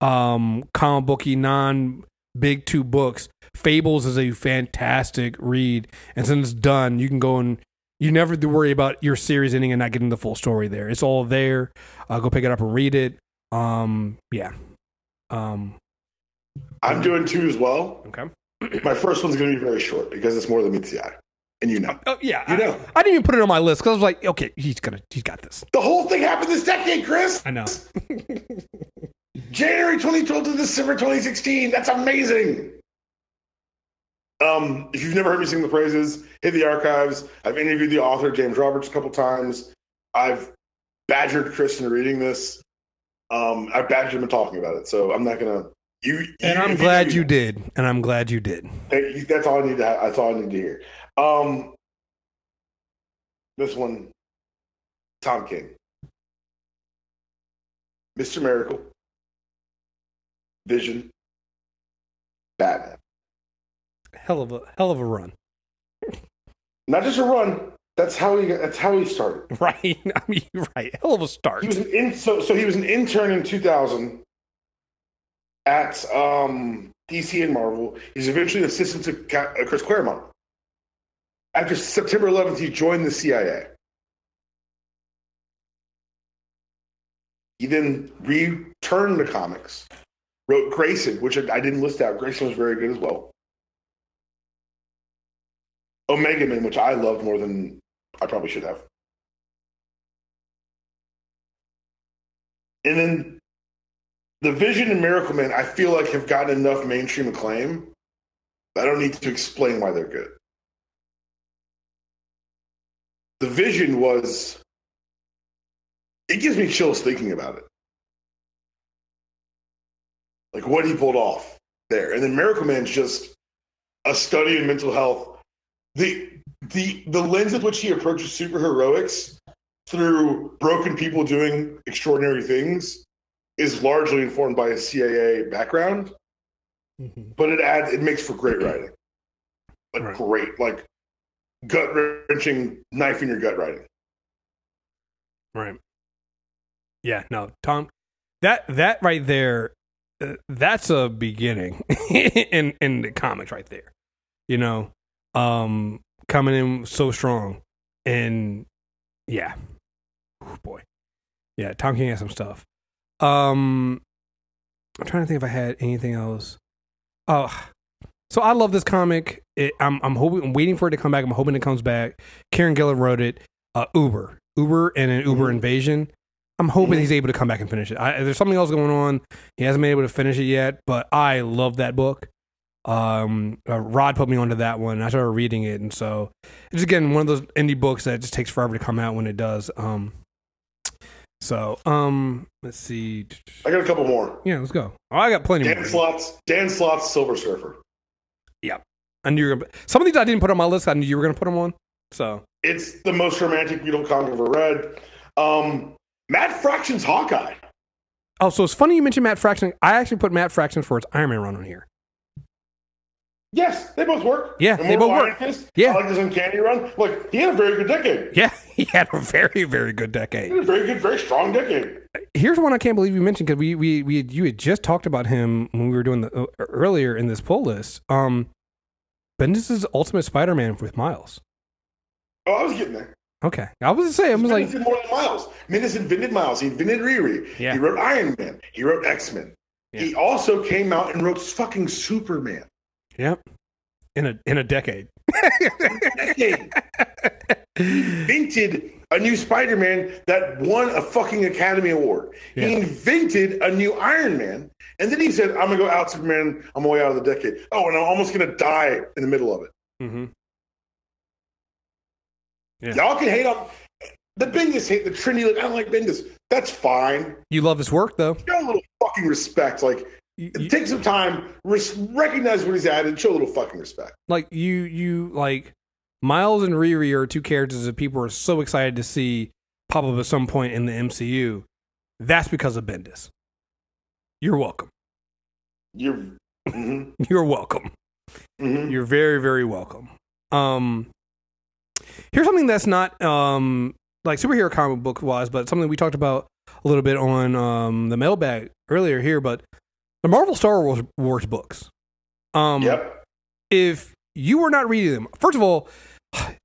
um comic booky non big two books, Fables is a fantastic read, and since it's done, you can go and you never worry about your series ending and not getting the full story there. It's all there. Uh, go pick it up and read it. Um, yeah. Um, I'm doing two as well. okay. My first one's going to be very short because it's more than meets the eye, and you know. Oh yeah. You I, know. I didn't even put it on my list because I was like, okay, he's gonna, he's got this. The whole thing happened this decade, Chris. I know. January 2012 to December 2016. That's amazing. Um, if you've never heard me sing the praises, hit the archives. I've interviewed the author, James Roberts, a couple times. I've badgered Chris into reading this. Um, I've badgered him talking about it, so I'm not gonna. You, And you- I'm glad you did. And I'm glad you did. That's all I need to. That's all I need to hear. Um, this one, Tom King, Mr. Miracle, Vision, Batman. Hell of a hell of a run. Not just a run. That's how he. That's how he started. Right. I mean, right. Hell of a start. He was an in, so so he was an intern in 2000 at um, DC and Marvel. He's eventually an assistant to uh, Chris Claremont. After September 11th, he joined the CIA. He then returned to comics, wrote Grayson, which I I didn't list out. Grayson was very good as well. Omega Man, which I loved more than I probably should have. And then the Vision and Miracle Man, I feel like have gotten enough mainstream acclaim. I don't need to explain why they're good. The Vision was. It gives me chills thinking about it. Like what he pulled off there. And then Miracle Man's just a study in mental health. The the the lens with which he approaches superheroics through broken people doing extraordinary things is largely informed by his CIA background, Mhm. but it adds it makes for great writing, like Right. great, like gut wrenching, knife in your gut writing. Right. Yeah. No, Tom. That that right there, uh, that's a beginning in in the comics right there. You know, um, coming in so strong, and yeah, Ooh, boy, yeah. Tom King has some stuff. Um, I'm trying to think if I had anything else. Oh, so I love this comic. It, I'm I'm hoping I'm waiting for it to come back. I'm hoping it comes back. Kieron Gillen wrote it. Uh, Uber, Uber, and an Uber Mhm. invasion. I'm hoping Mhm. he's able to come back and finish it. I, there's something else going on. He hasn't been able to finish it yet, but I love that book. Um, uh, Rod put me onto that one. I started reading it, and so it's again one of those indie books that just takes forever to come out when it does. Um, So, um, let's see. I got a couple more. Yeah, let's go. Oh, I got plenty Dan more. Slott's Dan Slott's Silver Surfer. I knew you were gonna. Some of these I didn't put on my list. I knew you were gonna put them on. So, It's the most romantic Beetle I've ever read. Um, Matt Fraction's Hawkeye. oh, so it's funny you mentioned Matt Fraction. I actually put Matt Fraction for his Iron Man run on here. Yes, they both work. Yeah, they both Iron work. Fist, Yeah. I like his Uncanny run. Look, he had a very good decade. Yeah, he had a very, very good He decade. had a very good, very strong decade. Here's one I can't believe you mentioned because we we we had, you had just talked about him when we were doing the uh, earlier in this pull list. Um, Bendis' Ultimate Spider-Man with Miles. Oh, I was getting there. Okay, I was gonna say I was Bendis like, more than Miles. Bendis invented Miles. He invented Riri. Yeah. He wrote Iron Man. He wrote X Men. He also came out and wrote fucking Superman. Yep, in a in a decade. Decade. invented a new Spider-Man that won a fucking Academy Award. Yeah. He invented a new Iron Man, and then he said, "I'm gonna go out Superman. I'm way out of the decade. Oh, and I'm almost gonna die in the middle of it. Mm-hmm. Yeah. Y'all can hate on the Bendis hate the Trinity. Like I don't like Bendis. That's fine. You love his work though. Show a little fucking respect. Like You- you- take some time, recognize what he's at, and show a little fucking respect. like you you like Miles and Riri are two characters that people are so excited to see pop up at some point in the MCU. That's because of Bendis. You're welcome. You're. hmm You're welcome. hmm You're very very welcome. Um, here's something that's not um like superhero comic book wise, but something we talked about a little bit on um the mailbag earlier here. But the Marvel Star Wars, Wars books. Um, Yep. if you were not reading them, first of all,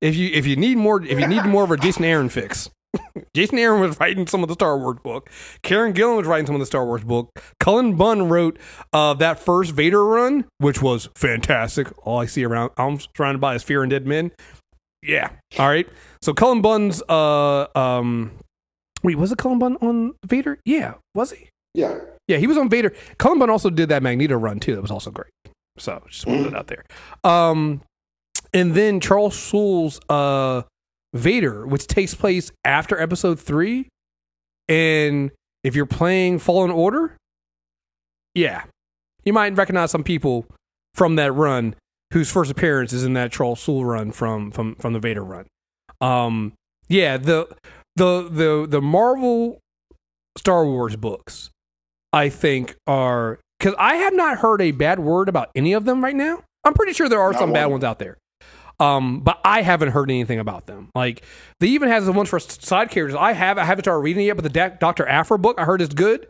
if you if you need more if you need more of a Jason Aaron fix, Jason Aaron was writing some of the Star Wars book. Kieron Gillen was writing some of the Star Wars book. Cullen Bunn wrote uh, that first Vader run, which was fantastic. All I see around I'm surrounded by is fear and dead men. Yeah. All right. So Cullen Bunn's uh um wait, was it Cullen Bunn on Vader? Yeah, was he? Yeah. Yeah, he was on Vader. Cullen Bunn also did that Magneto run too. That was also great. So just wanted it out there. Um, and then Charles Soule's uh, Vader, which takes place after Episode three, and if you're playing Fallen Order, yeah, you might recognize some people from that run whose first appearance is in that Charles Soule run from from from the Vader run. Um, yeah, the the the the Marvel Star Wars books, I think, are because I have not heard a bad word about any of them right now. I'm pretty sure there are Not some bad ones out there. Um, but I haven't heard anything about them. Like they even has the ones for side characters. I have I haven't started reading it yet, but the Doctor Aphra book I heard is good.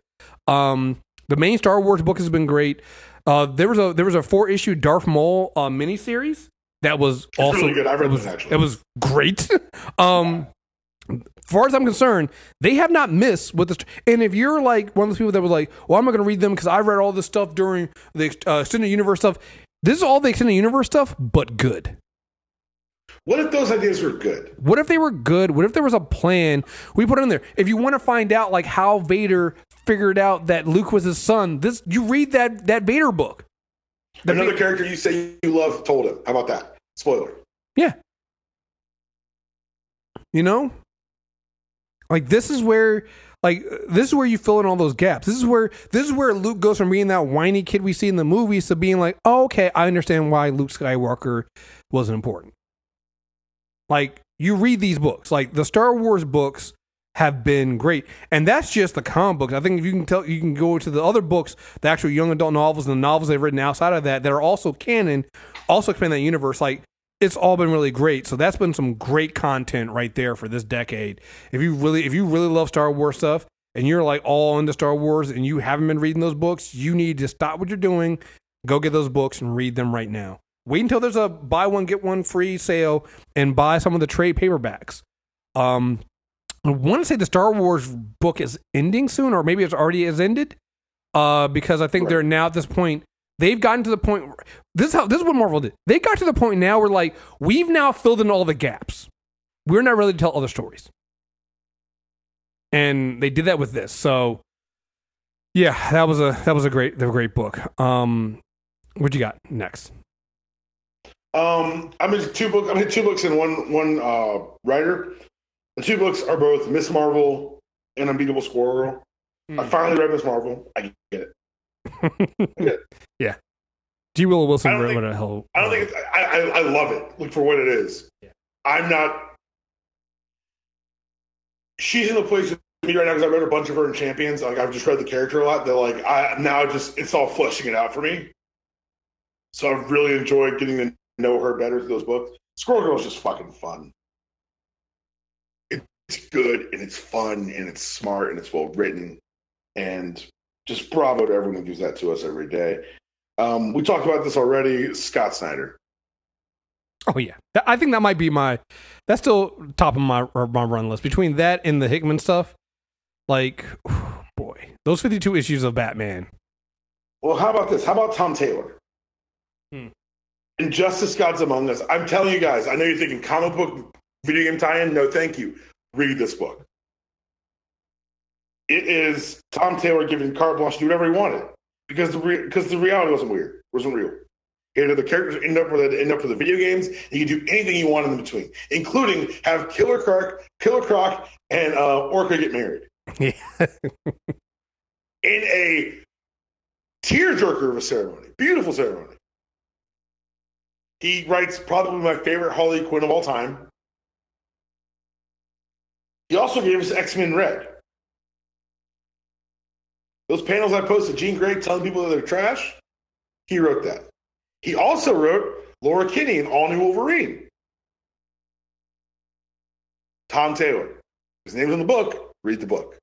Um, the main Star Wars book has been great. Uh, there was a there was a four issue Darth Maul uh, miniseries that was also really good. I read it was, that, actually. It was great. um, far as I'm concerned, they have not missed with this. And if you're like one of those people that was like, "Well, I'm not going to read them because I read all this stuff during the uh, extended universe stuff," this is all the extended universe stuff, but good. What if those ideas were good? What if they were good? What if there was a plan? We put it in there. If you want to find out like how Vader figured out that Luke was his son, this you read that that Vader book. The Another Va- character you say you love told him. How about that? Spoiler. Yeah. You know? Like this is where like this is where you fill in all those gaps. This is where this is where Luke goes from being that whiny kid we see in the movies to being like, oh, okay, I understand why Luke Skywalker wasn't important. Like you read these books, like the Star Wars books have been great, and that's just the comic books. I think if you can tell, you can go to the other books, the actual young adult novels and the novels they've written outside of that that are also canon, also expand that universe. Like it's all been really great. So that's been some great content right there for this decade. If you really, if you really love Star Wars stuff and you're like all into Star Wars and you haven't been reading those books, you need to stop what you're doing, go get those books and read them right now. Wait until there's a buy one get one free sale and buy some of the trade paperbacks. Um, I want to say the Star Wars book is ending soon, or maybe it's already has ended. Uh, because I think they're now at this point. They've gotten to the point. Where, this is how this is what Marvel did. They got to the point now where like we've now filled in all the gaps. We're not ready to tell other stories, and they did that with this. So, yeah, that was a that was a great a great book. Um, what you got next? Um, I'm in two books. I'm in two books and one one uh, writer. The two books are both Miss Marvel and Unbeatable Squirrel Girl. I finally read Miss Marvel. I get it. yeah. G. Willow Wilson wrote what a hell. I don't think it's, I, I I love it. Look for what it is. Yeah. I'm not. She's in the place with me right now because I read a bunch of her in Champions. Like I've just read the character a lot. That like I now just it's all fleshing it out for me. So I've really enjoyed getting to know her better through those books. Squirrel Girl is just fucking fun. It's good and it's fun and it's smart and it's well written and just bravo to everyone who gives that to us every day. Um, we talked about this already. Scott Snyder. Oh yeah, I think that might be my. That's still top of my my run list. Between that and the Hickman stuff, like, boy, those fifty-two issues of Batman. Well, how about this? How about Tom Taylor? Hmm. Injustice Gods Among Us. I'm telling you guys, I know you're thinking comic book video game tie in. No, thank you. Read this book. It is Tom Taylor giving carte blanche to do whatever he wanted because the re- because the reality wasn't weird, wasn't real. He had the characters end up with end up for the video games. He can do anything he wanted in between, including have Killer Croc, Killer Croc, and uh, Orca get married Yeah, in a tearjerker of a ceremony. Beautiful ceremony. He writes probably my favorite Harley Quinn of all time. He also gave us X Men Red. Those panels I posted, Jean Grey telling people that they're trash, he wrote that. He also wrote Laura Kinney in All New Wolverine. Tom Taylor. His name's in the book. Read the book.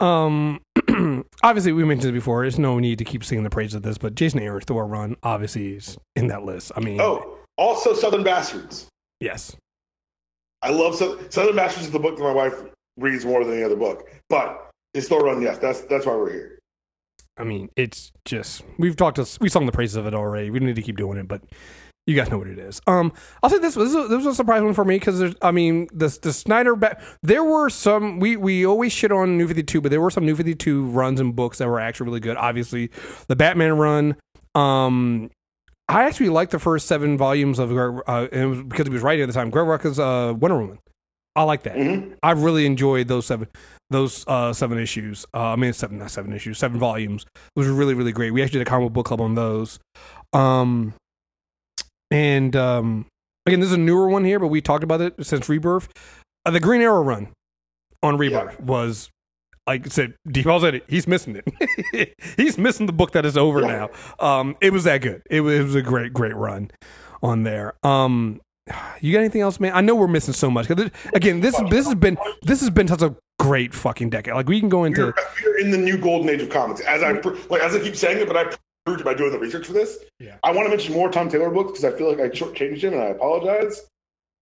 Um, obviously, we mentioned it before. There's no need to keep singing the praise of this, but Jason Aaron's Thor run obviously is in that list. I mean, Oh, also Southern Bastards. yes, I love Sou- Southern Bastards is the book that my wife reads more than any other book. But it's still run, yes. That's that's why we're here. I mean, it's just we've talked to we sung the praises of it already. We don't need to keep doing it, but you guys know what it is. Um, I'll say this: was a, this was a surprise one for me because there's, I mean, the the Snyder back. There were some we we always shit on New Fifty Two, but there were some New Fifty Two runs and books that were actually really good. Obviously, the Batman run. Um, I actually liked the first seven volumes of Greg, uh, and it was because he was writing at the time. Greg Rucka's uh, Wonder Woman. I like that. Mhm. I really enjoyed those seven those uh, seven issues. Uh, I mean, seven not seven issues, seven volumes. Those were really really great. We actually did a comic book club on those. Um, and um, again, this is a newer one here, but we talked about it since Rebirth. Uh, the Green Arrow run on Rebirth was. Like I said, Deepal said it. He's missing it. he's missing the book that is over Yeah. now. Um, it was that good. It was, it was a great, great run on there. Um, you got anything else, man? I know we're missing so much. 'Cause it- again, this this has been this has been such a great fucking decade. Like we can go into We're, we're in the new golden age of comics. As I like, as I keep saying it, but I proved it by doing the research for this. Yeah. I want to mention more Tom Taylor books because I feel like I shortchanged him, and I apologize.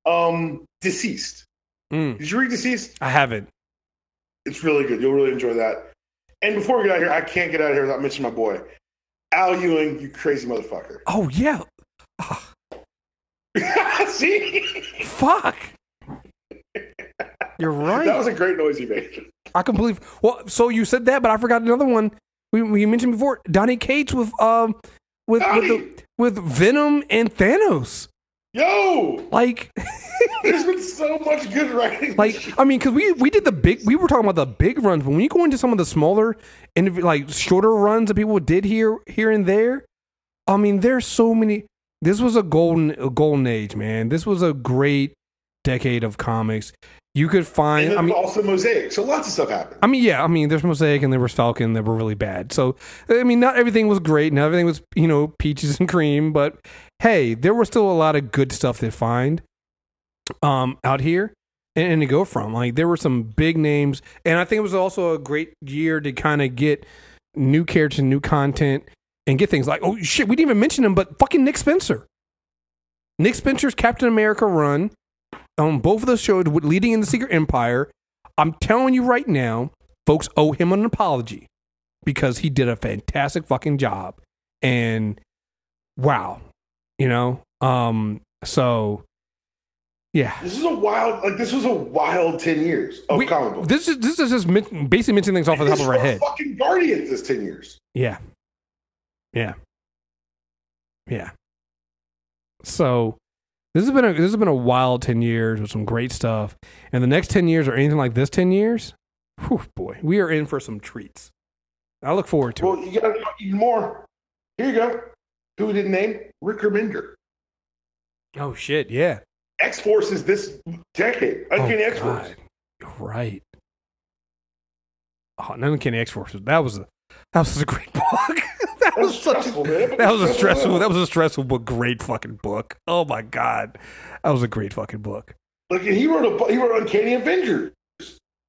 Um, DCeased. Mm, Did you read DCeased? I haven't. It's really good. You'll really enjoy that. And before we get out of here, I can't get out of here without mentioning my boy, Al Ewing. You crazy motherfucker. Oh yeah. Ah, See, fuck. You're right. that was a great noise he made. I can believe. Well, so you said that, but I forgot another one. We, we mentioned before Donny Cates with um with with, the, with Venom and Thanos. Yo, Like, there's been so much good writing. like I mean, because we we did the big. We were talking about the big runs, but when you go into some of the smaller and like shorter runs that people did here here and there, I mean, there's so many. This was a golden a golden age, man. This was a great decade of comics. You could find. I mean, also Mosaic. So lots of stuff happened. I mean, yeah, I mean, there's Mosaic and there was Falcon that were really bad. So, I mean, not everything was great, not everything was, you know, peaches and cream, but hey, there was still a lot of good stuff to find um, out here and, and to go from. Like, there were some big names, and I think it was also a great year to kind of get new characters and new content and get things like, oh shit, we didn't even mention him, but fucking Nick Spencer. Nick Spencer's Captain America run on both of those shows leading in the Secret Empire. I'm telling you right now, folks owe him an apology because he did a fantastic fucking job. And wow, you know, um, so yeah. This is a wild, like this was a wild ten years of We- comic books. This is this is just basically mentioning things off the top of our head. Fucking Guardians this ten years. Yeah. Yeah. Yeah. So This has been a this has been a wild ten years with some great stuff. And the next ten years or anything like this ten years, whew, boy, we are in for some treats. I look forward to Well, it. Well, you got even more. Here you go. Who we didn't name? Rick Remender. Oh shit, yeah. X Force is this decade. Oh, Uncanny oh, X Force. Right. Oh, Uncanny X Force. That was a that was a great book. That was was such a, stressful, man. that was a stressful that was a stressful but great fucking book. Oh my god, that was a great fucking book. Like, he wrote a he wrote Uncanny Avengers.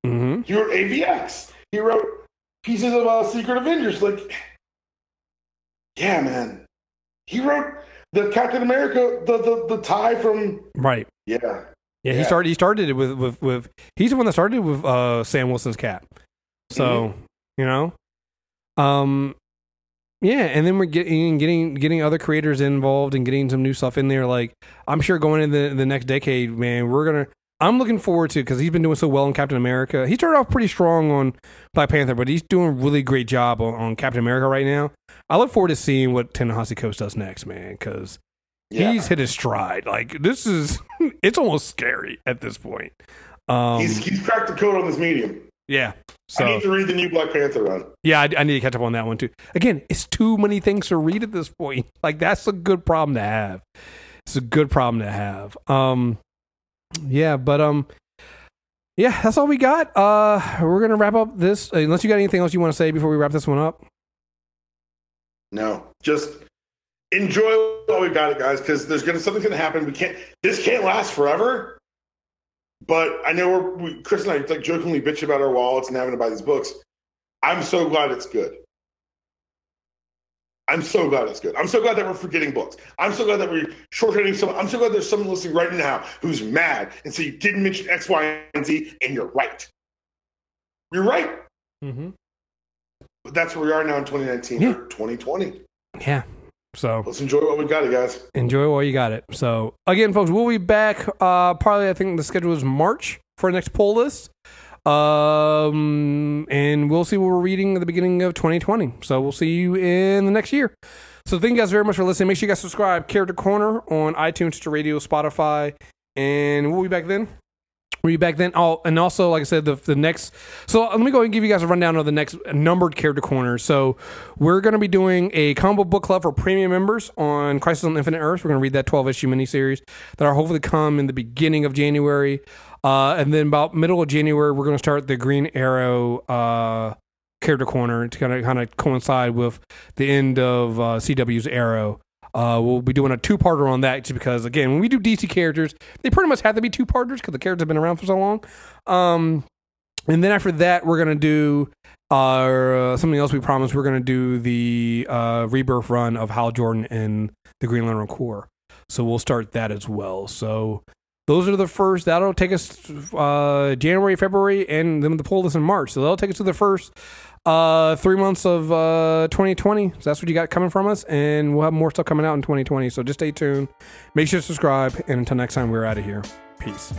hmm He wrote AVX. He wrote pieces of uh, Secret Avengers. Like, yeah, man. He wrote the Captain America, the the, the tie from Right. yeah. Yeah, he started. He started it with with with. He's the one that started with uh, Sam Wilson's cap. So you know, um, yeah, and then we're getting getting getting other creators involved and getting some new stuff in there. Like I'm sure going into the, the next decade, man, we're gonna. I'm looking forward to because he's been doing so well in Captain America. He started off pretty strong on Black Panther, but he's doing a really great job on, on Captain America right now. I look forward to seeing what Ta-Nehisi Coates does next, man, because Yeah. he's hit his stride. Like this is, it's almost scary at this point. Um, he's he's cracked the code on this medium. yeah. I need to read the new Black Panther run. yeah, I, I need to catch up on that one too. Again, it's too many things to read at this point. Like that's a good problem to have. It's a good problem to have. Um, yeah, but um, yeah, that's all we got. Uh, we're gonna wrap up this. Unless you got anything else you want to say before we wrap this one up. No, just enjoy while we got it, guys, because there's gonna something's gonna happen. We can't. This can't last forever. But I know we're we, Chris and I like jokingly bitch about our wallets and having to buy these books. I'm so glad it's good. I'm so glad it's good. I'm so glad that we're forgetting books. I'm so glad that we're shorthanding someone. I'm so glad there's someone listening right now who's mad and say you didn't mention X, Y, and Z, and you're right. You're right. Mm-hmm. But that's where we are now in 2019 Yeah. or 2020. Yeah. So Let's enjoy what we got, it, guys. enjoy while you got it. So again, folks, we'll be back. Uh, probably I think the schedule is March for our next pull list. Um, and we'll see what we're reading at the beginning of 2020. So we'll see you in the next year. So thank you guys very much for listening. Make sure you guys subscribe. Character Corner on iTunes, to Radio, Spotify, and we'll be back then. We'll be back then. Oh, and also, like I said, the the next. So let me go and give you guys a rundown of the next numbered character corner. So we're going to be doing a combo book club for premium members on Crisis on Infinite Earth. We're going to read that 12 issue miniseries that are hopefully come in the beginning of January. Uh, and then about middle of January, we're going to start the Green Arrow uh, character corner to kind of kind of coincide with the end of uh, CW's Arrow. Uh, we'll be doing a two-parter on that just because, again, when we do DC characters, they pretty much have to be two-parters because the characters have been around for so long. Um, and then after that, we're gonna do uh, something else. We promised we're gonna do the uh, rebirth run of Hal Jordan and the Green Lantern Corps. So we'll start that as well. So those are the first. That'll take us uh, January, February, and then the pull is in March. So that'll take us to the first uh, three months of uh, 2020. So that's what you got coming from us, and we'll have more stuff coming out in 2020. So just stay tuned. Make sure to subscribe, and until next time, we're out of here. Peace.